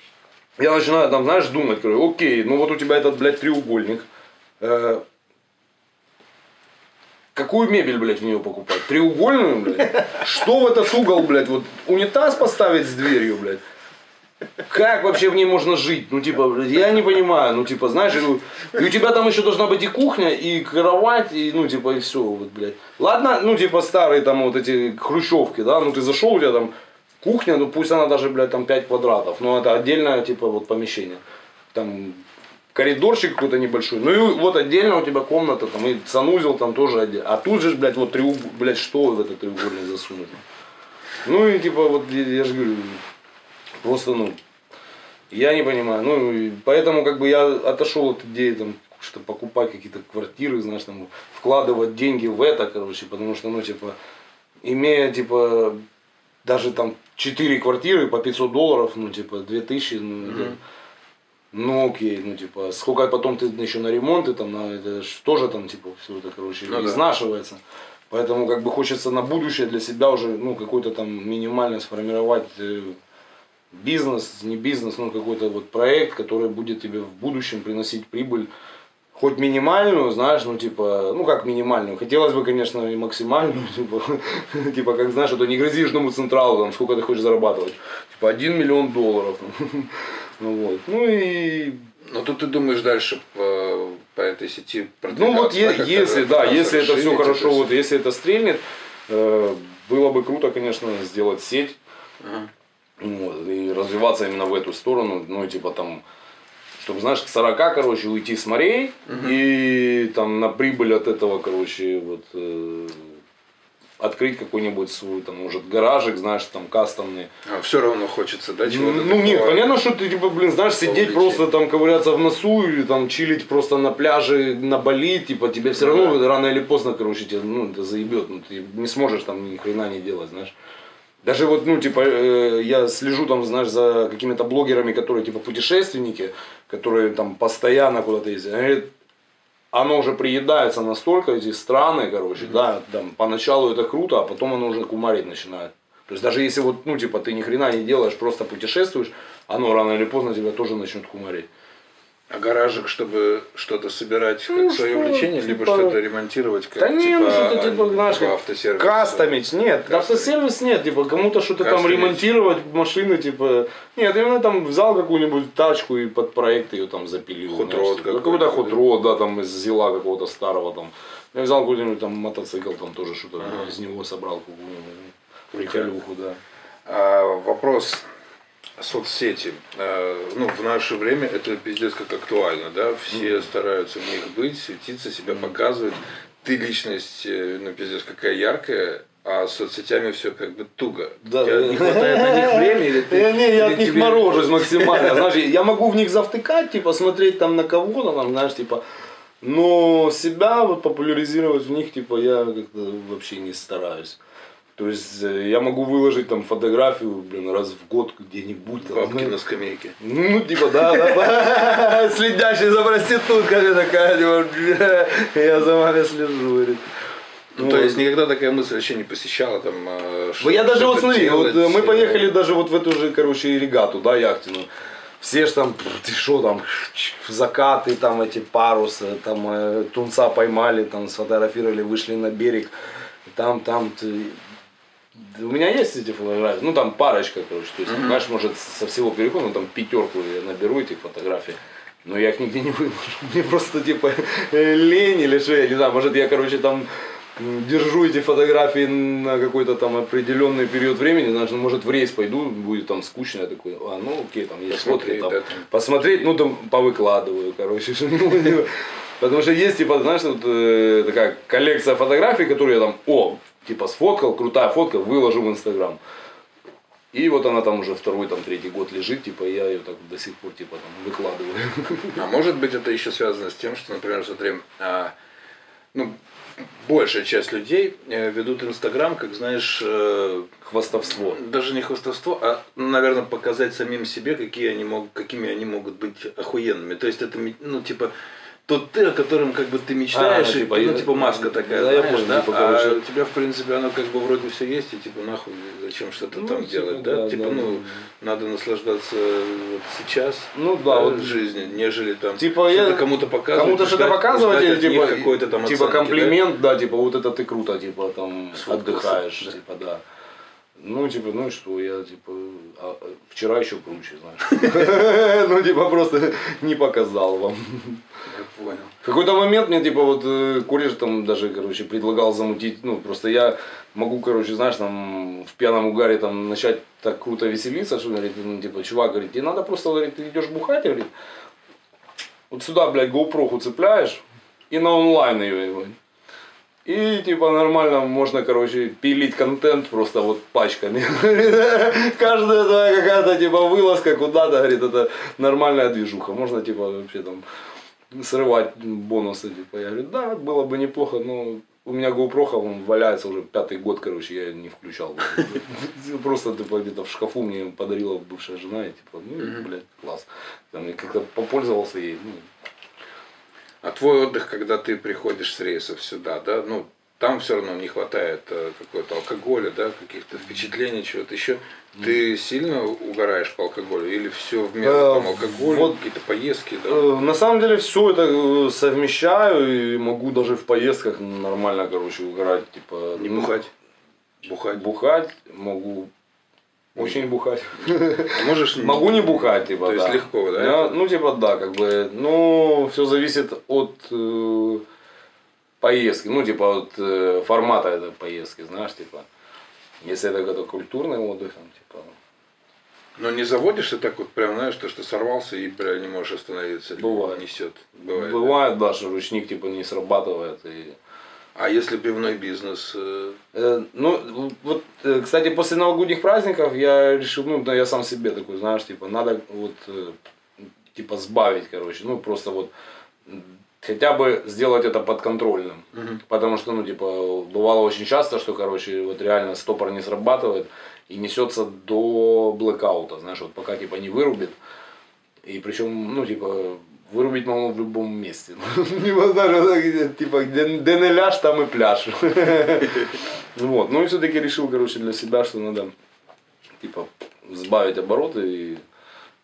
я начинаю там, знаешь, думать, говорю, окей, ну вот у тебя этот, блядь, треугольник. Э, какую мебель, блядь, в нее покупать? Треугольную, блядь? Что в этот угол, блядь, вот унитаз поставить с дверью, блядь? Как вообще в ней можно жить? Ну, типа, я не понимаю. Ну, типа, знаешь, ну, и у тебя там еще должна быть и кухня, и кровать, и, ну, типа, и все, вот, блядь. Ладно, ну, типа, старые там вот эти хрущевки, да, ну, ты зашел, у тебя там кухня, ну, пусть она даже, блядь, там 5 квадратов, но это отдельное, типа, вот, помещение. Там коридорчик какой-то небольшой, ну, и вот отдельно у тебя комната, там, и санузел там тоже отдельно. А тут же, блядь, вот треуг... блядь, что в этот треугольник засунуть? Ну, и, типа, вот, я, я же говорю, Просто, ну, я не понимаю. Ну, и поэтому, как бы, я отошел от идеи, там, что покупать какие-то квартиры, знаешь, там, вкладывать деньги в это, короче, потому что, ну, типа, имея, типа, даже там 4 квартиры по 500 долларов, ну, типа, 2000, ну, это- ну, окей, ну, типа, сколько потом ты еще на ремонт, и там, на, это ж тоже там, типа, все это, короче, Ну да. изнашивается. Поэтому, как бы, хочется на будущее для себя уже, ну, какой-то там минимально сформировать э, бизнес, не бизнес, но какой-то вот проект, который будет тебе в будущем приносить прибыль, хоть минимальную, знаешь, ну типа, ну как минимальную, хотелось бы, конечно, и максимальную, типа, типа как знаешь, это не грози Южному Централу, там, сколько ты хочешь зарабатывать, типа 1 миллион долларов, ну вот, ну и Но тут ты думаешь дальше по, по этой сети ну вот продвигаться, е- если, да, если это все хорошо, всё. вот если это стрельнет, э, было бы круто, конечно, сделать сеть, Ага. вот, и развиваться именно в эту сторону, ну, типа там, чтобы, знаешь, к 40, короче, уйти с морей, и там на прибыль от этого, короче, вот, э, открыть какой-нибудь свой, там, может, гаражик, знаешь, там, кастомный. А все равно хочется, да, Ну, чего-то ну нет, понятно, что ты, типа, блин, знаешь, сидеть увлечение. просто там ковыряться в носу или там чилить просто на пляже, на Бали, типа, тебе все Ну равно рано или поздно, короче, тебе, ну, это заебет, ну, ты не сможешь там ни хрена не делать, знаешь. Даже вот, ну, типа, э, я слежу там, знаешь, за какими-то блогерами, которые, типа, путешественники, которые там постоянно куда-то ездят. Они говорят, оно уже приедается настолько, эти страны, короче, да, там, поначалу это круто, а потом оно уже кумарить начинает. То есть даже если вот, ну, типа, ты ни хрена не делаешь, просто путешествуешь, оно рано или поздно тебя тоже начнет кумарить. А гаражик, чтобы что-то собирать как Ну, свое что, увлечение, либо типа- что-то ремонтировать, как Да не, ну что-то типа, знаешь, типа как автосервис. Кастомить, нет, Кастомить. автосервис нет, типа кому-то что-то там ремонтировать машины, типа, нет, именно там взял какую-нибудь тачку и под проект ее там запилил. Rod типа, какой-то, какой-то род, да, там из зела какого-то старого там. Я взял какой-нибудь там мотоцикл, там тоже что-то Ага. из него собрал какую-нибудь приколюху, да. А, вопрос соцсети. А, ну, в наше время это пиздец как актуально, да? Все mm-hmm. стараются в них быть, светиться, себя mm-hmm. показывать. Ты личность, э, ну, пиздец, какая яркая, а с соцсетями все как бы туго. Да, Тебе не хватает на них времени, или ты... Не, я от них морожусь максимально. Знаешь, я могу в них завтыкать, типа, смотреть там на кого-то, там, знаешь, типа, но себя вот популяризировать в них, типа, я как-то вообще не стараюсь. То есть э, я могу выложить там фотографию, блин, раз в год где-нибудь. Бабки на скамейке. Ну, типа, да, да. Следящий за проститутками такая, типа, я за вами слежу, говорит. Ну, то есть никогда такая мысль вообще не посещала там. Э, что, я даже вот смотри, вот э, мы поехали даже вот в эту же, короче, регату, да, яхтину. Все ж там, ты что там, закаты, там эти парусы, там тунца поймали, там сфотографировали, вышли на берег. Там, там, у меня есть эти фотографии, ну там парочка, короче, то есть, mm-hmm. знаешь, может со всего перекона, ну там пятерку я наберу этих фотографий. Но я их нигде не выложу. Мне просто типа лень или что, я не знаю, может я, короче, там держу эти фотографии на какой-то там определенный период времени, значит, ну, может в рейс пойду, будет там скучно, я такой, а, ну окей, там есть фотки, там, да, там. посмотреть, ну там повыкладываю, короче, потому что есть, типа, знаешь, вот э, такая коллекция фотографий, которые я там, о, типа сфоткал, крутая фотка, выложу в Инстаграм. И вот она там уже второй, там третий год лежит, типа я ее так до сих пор типа там выкладываю. А может быть это еще связано с тем, что, например, смотри, а, ну, большая часть людей э, ведут Инстаграм, как знаешь, э, хвастовство. Даже не хвастовство, а, наверное, показать самим себе, какие они могут, какими они могут быть охуенными. То есть это, ну, типа, тот ты, о котором как бы ты мечтаешь, а, и, типа, ну, типа маска такая, да, знаешь, я понял, да? Типа, а у тебя, в принципе, оно как бы вроде все есть, и типа нахуй зачем что-то ну, там типа, делать, да? да типа, да, ну, да. надо наслаждаться вот сейчас ну, да, вот, жизни, нежели там типа, что-то кому-то показывать. Кому-то что-то показывать, или типа, какой-то там типа оценки, комплимент, да? да, типа вот это ты круто, типа там Сфоткался, отдыхаешь, да. типа, да. Ну, типа, ну что, я, типа, а, вчера еще круче, знаешь. Ну, типа, просто не показал вам. Я понял. В какой-то момент мне, типа, вот, э, колледж там даже, короче, предлагал замутить, ну, просто я могу, короче, знаешь, там, в пьяном угаре там начать так круто веселиться, что, говорит, ну, типа, чувак, говорит, тебе надо просто, говорит, ты идешь бухать, говорит, вот сюда, блядь, GoPro цепляешь и на онлайн ее, его. И типа нормально можно, короче, пилить контент просто вот пачками. Каждая твоя какая-то типа вылазка куда-то, говорит, это нормальная движуха. Можно типа вообще там срывать бонусы. Типа. Я говорю, да, было бы неплохо, но у меня GoPro, он валяется уже пятый год, короче, я не включал. Просто типа где-то в шкафу мне подарила бывшая жена, и типа, ну, блядь, класс. Там я как-то попользовался ей, ну, а твой отдых, когда ты приходишь с рейсов сюда, да, ну, там все равно не хватает э, какого-то алкоголя, да, каких-то впечатлений, чего-то еще. Ты сильно угораешь по алкоголю или все в меру там, алкоголь, вот, какие-то поездки? Да? Э, на самом деле все это э, совмещаю и могу даже в поездках нормально, короче, угорать. Типа, не бухать? Бухать. Бухать могу очень бухать. А можешь Могу не бухать, типа. То да. есть легко, да? Я, ну, типа, да, как бы. Ну, все зависит от э, поездки. Ну, типа, от э, формата этой поездки, знаешь, типа. Если это какой-то культурный отдых, там, типа. Но не заводишься так вот прям, знаешь, то, что сорвался и бля, не можешь остановиться. Бывает. Несет. Бывает. Бывает, да? да, что ручник типа не срабатывает и а если пивной бизнес? Э, э, ну, вот, э, кстати, после новогодних праздников я решил, ну, да, я сам себе такой, знаешь, типа, надо вот, типа, сбавить, короче, ну, просто вот, хотя бы сделать это подконтрольным. Угу. Потому что, ну, типа, бывало очень часто, что, короче, вот реально стопор не срабатывает и несется до блэкаута, знаешь, вот пока, типа, не вырубит. И причем, ну, типа, Вырубить могу в любом месте. Невозможно, типа, где, где не ляж, там и пляж. Вот. Ну и все-таки решил, короче, для себя, что надо, типа, сбавить обороты и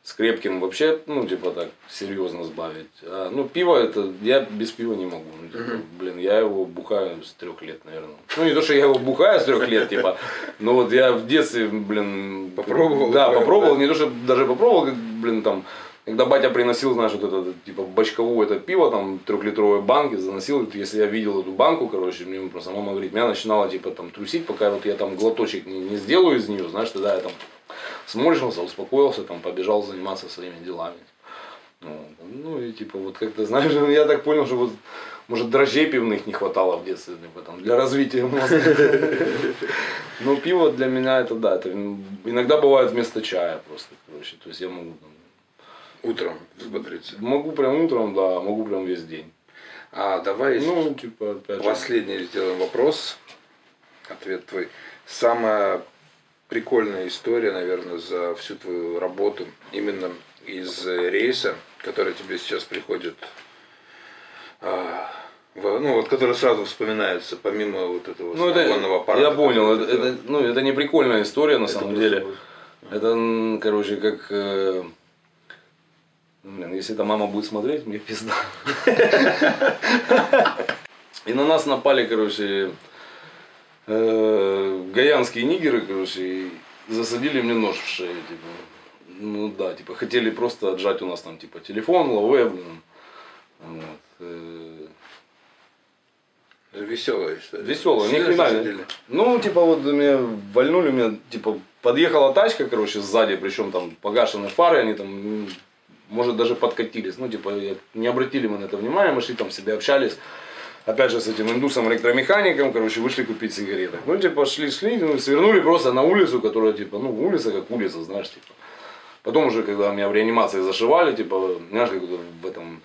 с крепким вообще, ну, типа так, серьезно сбавить. А, ну, пиво это, я без пива не могу. Ну, типа. Блин, я его бухаю с трех лет, наверное. Ну, не то, что я его бухаю с трех лет, типа, но вот я в детстве, блин, попробовал. Да, попробовал, не то, что даже попробовал, блин, там, когда батя приносил, знаешь, вот это, типа, бочковое это пиво, там, трехлитровые банки, заносил, если я видел эту банку, короче, мне просто мама говорит, меня начинала, типа, там, трусить, пока вот я там глоточек не, не сделаю из нее, знаешь, тогда я там сморщился, успокоился, там, побежал заниматься своими делами. Ну, ну и типа вот как-то, знаешь, я так понял, что вот может, дрожжей пивных не хватало в детстве типа, там, для развития мозга. Но пиво для меня это да, это иногда бывает вместо чая просто, короче. То есть я могу там, Утром взбодриться. Могу прям утром, да, могу прям весь день. А давай ну, типа, последний же. сделаем вопрос. Ответ твой. Самая прикольная история, наверное, за всю твою работу именно из рейса, который тебе сейчас приходит а, ну, вот, который сразу вспоминается, помимо вот этого ну, это, аппарата. Я понял, это, это, ну, это не прикольная история на это самом деле. Это, короче, как... Э, блин, если эта мама будет смотреть, мне пизда. И на нас напали, короче, э, гаянские нигеры, короче, и засадили мне нож в шею, типа. Ну да, типа, хотели просто отжать у нас там, типа, телефон, лаве, блин. Вот. Веселая история. Веселая, ни хрена. Ну, типа, вот меня вальнули, меня, типа, подъехала тачка, короче, сзади, причем там погашенные фары, они там, может, даже подкатились. Ну, типа, не обратили мы на это внимание, мы шли там себе общались. Опять же, с этим индусом электромехаником, короче, вышли купить сигареты. Ну, типа, шли, шли, ну, свернули просто на улицу, которая, типа, ну, улица как улица, знаешь, типа. Потом уже, когда меня в реанимации зашивали, типа, знаешь, как в этом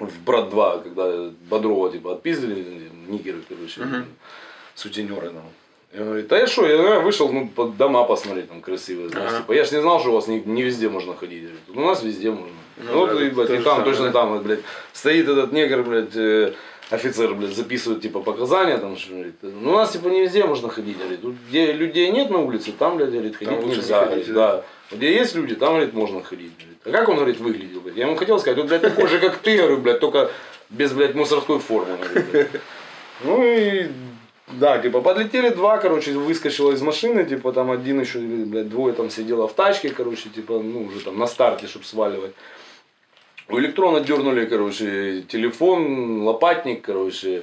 в брат 2, когда Бодрова типа отпиздили, нигеры, короче, uh-huh. сутенеры там. И он говорит, да я что, я вышел, ну, под дома посмотреть, там, красивые, знаешь, типа, я ж не знал, что у вас не, не везде можно ходить. У нас везде можно. Ну, вот, да, и, блядь, и там, самое, точно да? там, вот, блядь, стоит этот негр, блядь, э, офицер, блядь, записывает, типа, показания, там, что, говорит, ну, у нас, типа, не везде можно ходить, говорит, тут, где людей нет на улице, там, блядь, говорит, ходить там нельзя, ходить, говорит, да. да. Где есть люди, там, говорит, можно ходить, говорит. А как он, говорит, выглядел, блядь? Я ему хотел сказать, вот, блядь, такой же, как ты, говорю, блядь, только без, блядь, мусорской формы, говорит, Ну, и да, типа, подлетели два, короче, выскочила из машины, типа, там один еще, блядь, двое там сидело в тачке, короче, типа, ну, уже там на старте, чтобы сваливать. У электрона дернули, короче, телефон, лопатник, короче.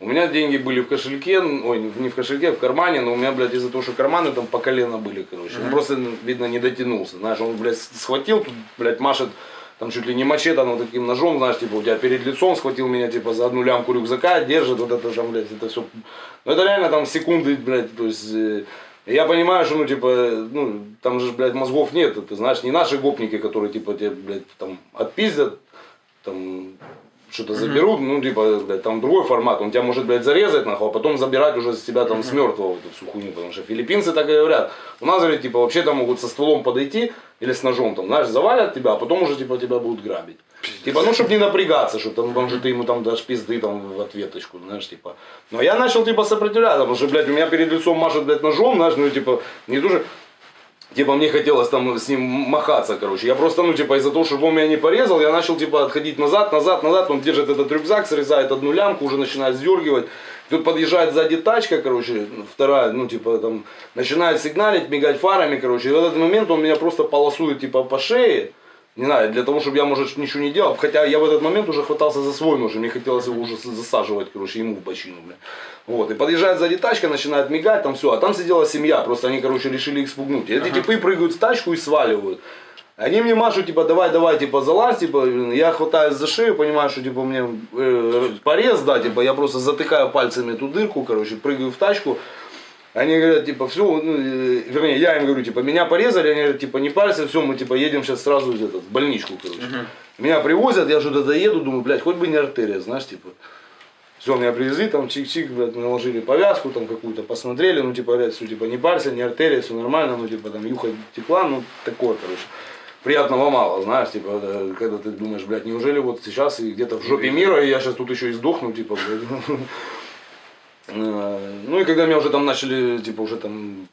У меня деньги были в кошельке, ой, не в кошельке, а в кармане, но у меня, блядь, из-за того, что карманы там по колено были, короче. Он просто, видно, не дотянулся. Знаешь, он, блядь, схватил, тут, блядь, машет там чуть ли не мачете, но таким ножом, знаешь, типа, у тебя перед лицом схватил меня, типа, за одну лямку рюкзака, держит, вот это там, блядь, это все. Ну, это реально там секунды, блядь, то есть, э, я понимаю, что, ну, типа, ну, там же, блядь, мозгов нет, это, знаешь, не наши гопники, которые, типа, тебе, блядь, там, отпиздят, там, что-то заберут, ну, типа, блядь, там другой формат, он тебя может, блядь, зарезать, нахуй, а потом забирать уже с тебя там с мертвого эту всю хуйню, потому что филиппинцы так и говорят. У нас, говорит, типа, вообще там могут со стволом подойти или с ножом, там, знаешь, завалят тебя, а потом уже, типа, тебя будут грабить. Типа, ну, чтобы не напрягаться, чтобы там, потому что ты ему там дашь пизды там в ответочку, знаешь, типа. Но я начал, типа, сопротивляться, потому что, блядь, у меня перед лицом машет, блядь, ножом, знаешь, ну, типа, не тоже, Типа мне хотелось там с ним махаться, короче. Я просто, ну, типа, из-за того, чтобы он меня не порезал, я начал, типа, отходить назад, назад, назад. Он держит этот рюкзак, срезает одну лямку, уже начинает сдергивать. Тут подъезжает сзади тачка, короче, вторая, ну, типа, там, начинает сигналить, мигать фарами, короче. И в этот момент он меня просто полосует, типа, по шее. Не знаю, для того, чтобы я, может, ничего не делал. Хотя я в этот момент уже хватался за свой нож, и мне хотелось его уже засаживать, короче, ему в бочину, бля. Вот, и подъезжает сзади тачка, начинает мигать, там все. А там сидела семья, просто они, короче, решили их спугнуть. И эти ага. типы прыгают в тачку и сваливают. Они мне машут, типа, давай, давай, типа, залазь, типа, я хватаюсь за шею, понимаю, что, типа, мне э, порез, да, типа, я просто затыкаю пальцами эту дырку, короче, прыгаю в тачку. Они говорят, типа, все, ну, э, вернее, я им говорю, типа, меня порезали, они говорят, типа, не парься, все, мы, типа, едем сейчас сразу где-то в больничку, короче. Uh-huh. Меня привозят, я что-то доеду, думаю, блядь, хоть бы не артерия, знаешь, типа. Все, меня привезли, там чик-чик, блядь, наложили повязку там какую-то, посмотрели, ну типа, блядь, все, типа, не парься, не артерия, все нормально, ну типа, там, юха текла, ну такое, короче. Приятного мало, знаешь, типа, когда ты думаешь, блядь, неужели вот сейчас и где-то в жопе мира, и я сейчас тут еще и сдохну, типа, блядь. Э, ну и когда меня уже там начали, типа, уже там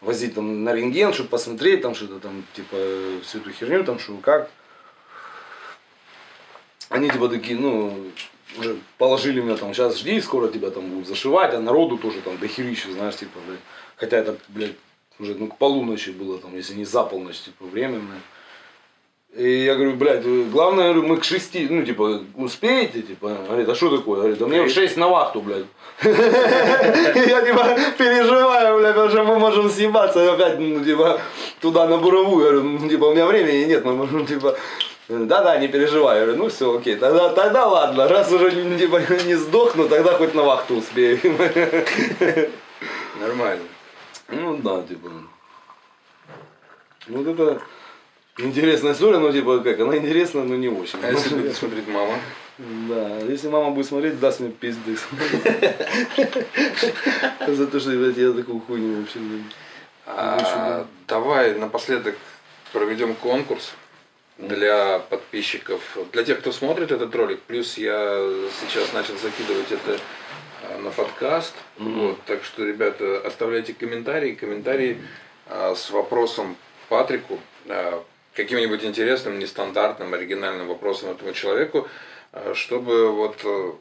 возить там на рентген, чтобы посмотреть, там что-то там, типа, всю эту херню, там, что как. Они типа такие, ну, уже положили меня там, сейчас жди, скоро тебя там будут зашивать, а народу тоже там дохерища, знаешь, типа, блядь. Хотя это, блядь, уже ну, к полуночи было, там, если не за полночь, типа, время, блядь. И я говорю, блядь, вы- главное, говорю, мы к шести, ну, типа, успеете, типа, говорит, а что такое? Говорит, да мне в шесть на вахту, блядь. Я, типа, переживаю, блядь, потому что мы можем съебаться опять, ну, типа, туда на буровую, говорю, ну, типа, у меня времени нет, мы можем, типа, да-да, не переживай, я говорю, ну все, окей, тогда, тогда ладно, раз уже, ну, типа, не сдохну, тогда хоть на вахту успею. Нормально. Ну да, типа. Ну, Вот это интересная история, но типа как, она интересная, но не очень. А если будет смотреть мама? Да, если мама будет смотреть, даст мне пиздец. За то, что, я такую хуйню вообще. А, давай напоследок проведем конкурс для подписчиков, для тех, кто смотрит этот ролик. Плюс я сейчас начал закидывать это а, на подкаст. Вот, так что, ребята, оставляйте комментарии. Комментарии а, с вопросом Патрику, каким-нибудь интересным, нестандартным, оригинальным вопросом этому человеку, а, чтобы вот э,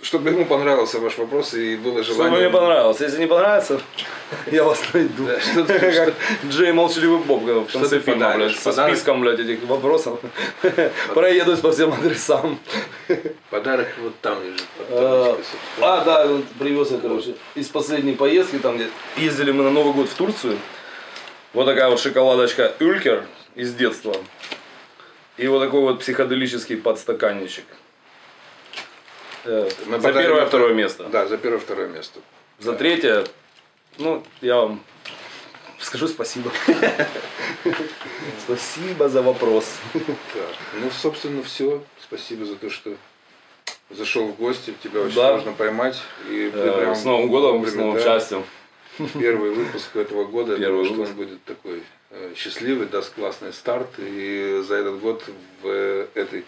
чтобы ему понравился ваш вопрос и было желание. мне понравилось. Если не понравится, я вас найду. Как Джей Молчаливый Боб в конце фильма, блядь, со списком, блядь, этих вопросов. Проедусь по всем адресам. Подарок вот там лежит. А. А, да, привез я, короче, из последней поездки, там где ездили мы на Новый год в Турцию. Вот такая вот шоколадочка Юлькер из детства. И вот такой вот психоделический подстаканничек. Э, Мы за первое, второе место. Да, за первое, второе место. За третье, ну, я вам скажу спасибо. Спасибо за вопрос. Так, ну, собственно, все. Спасибо за то, что зашел в гости. Тебя очень Да. сложно поймать. И Э, прям С Новым годом, с новым да, счастьем. Первый выпуск этого года. Первый думаю, что он будет такой счастливый, даст классный старт. И за этот год в э, этой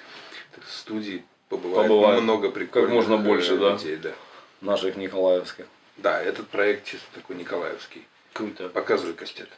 студии побывает Побывает. много прикольных можно э, больше, да. людей, да. Наших Николаевских. Да, этот проект чисто такой николаевский. Круто. Показывай, Костяк.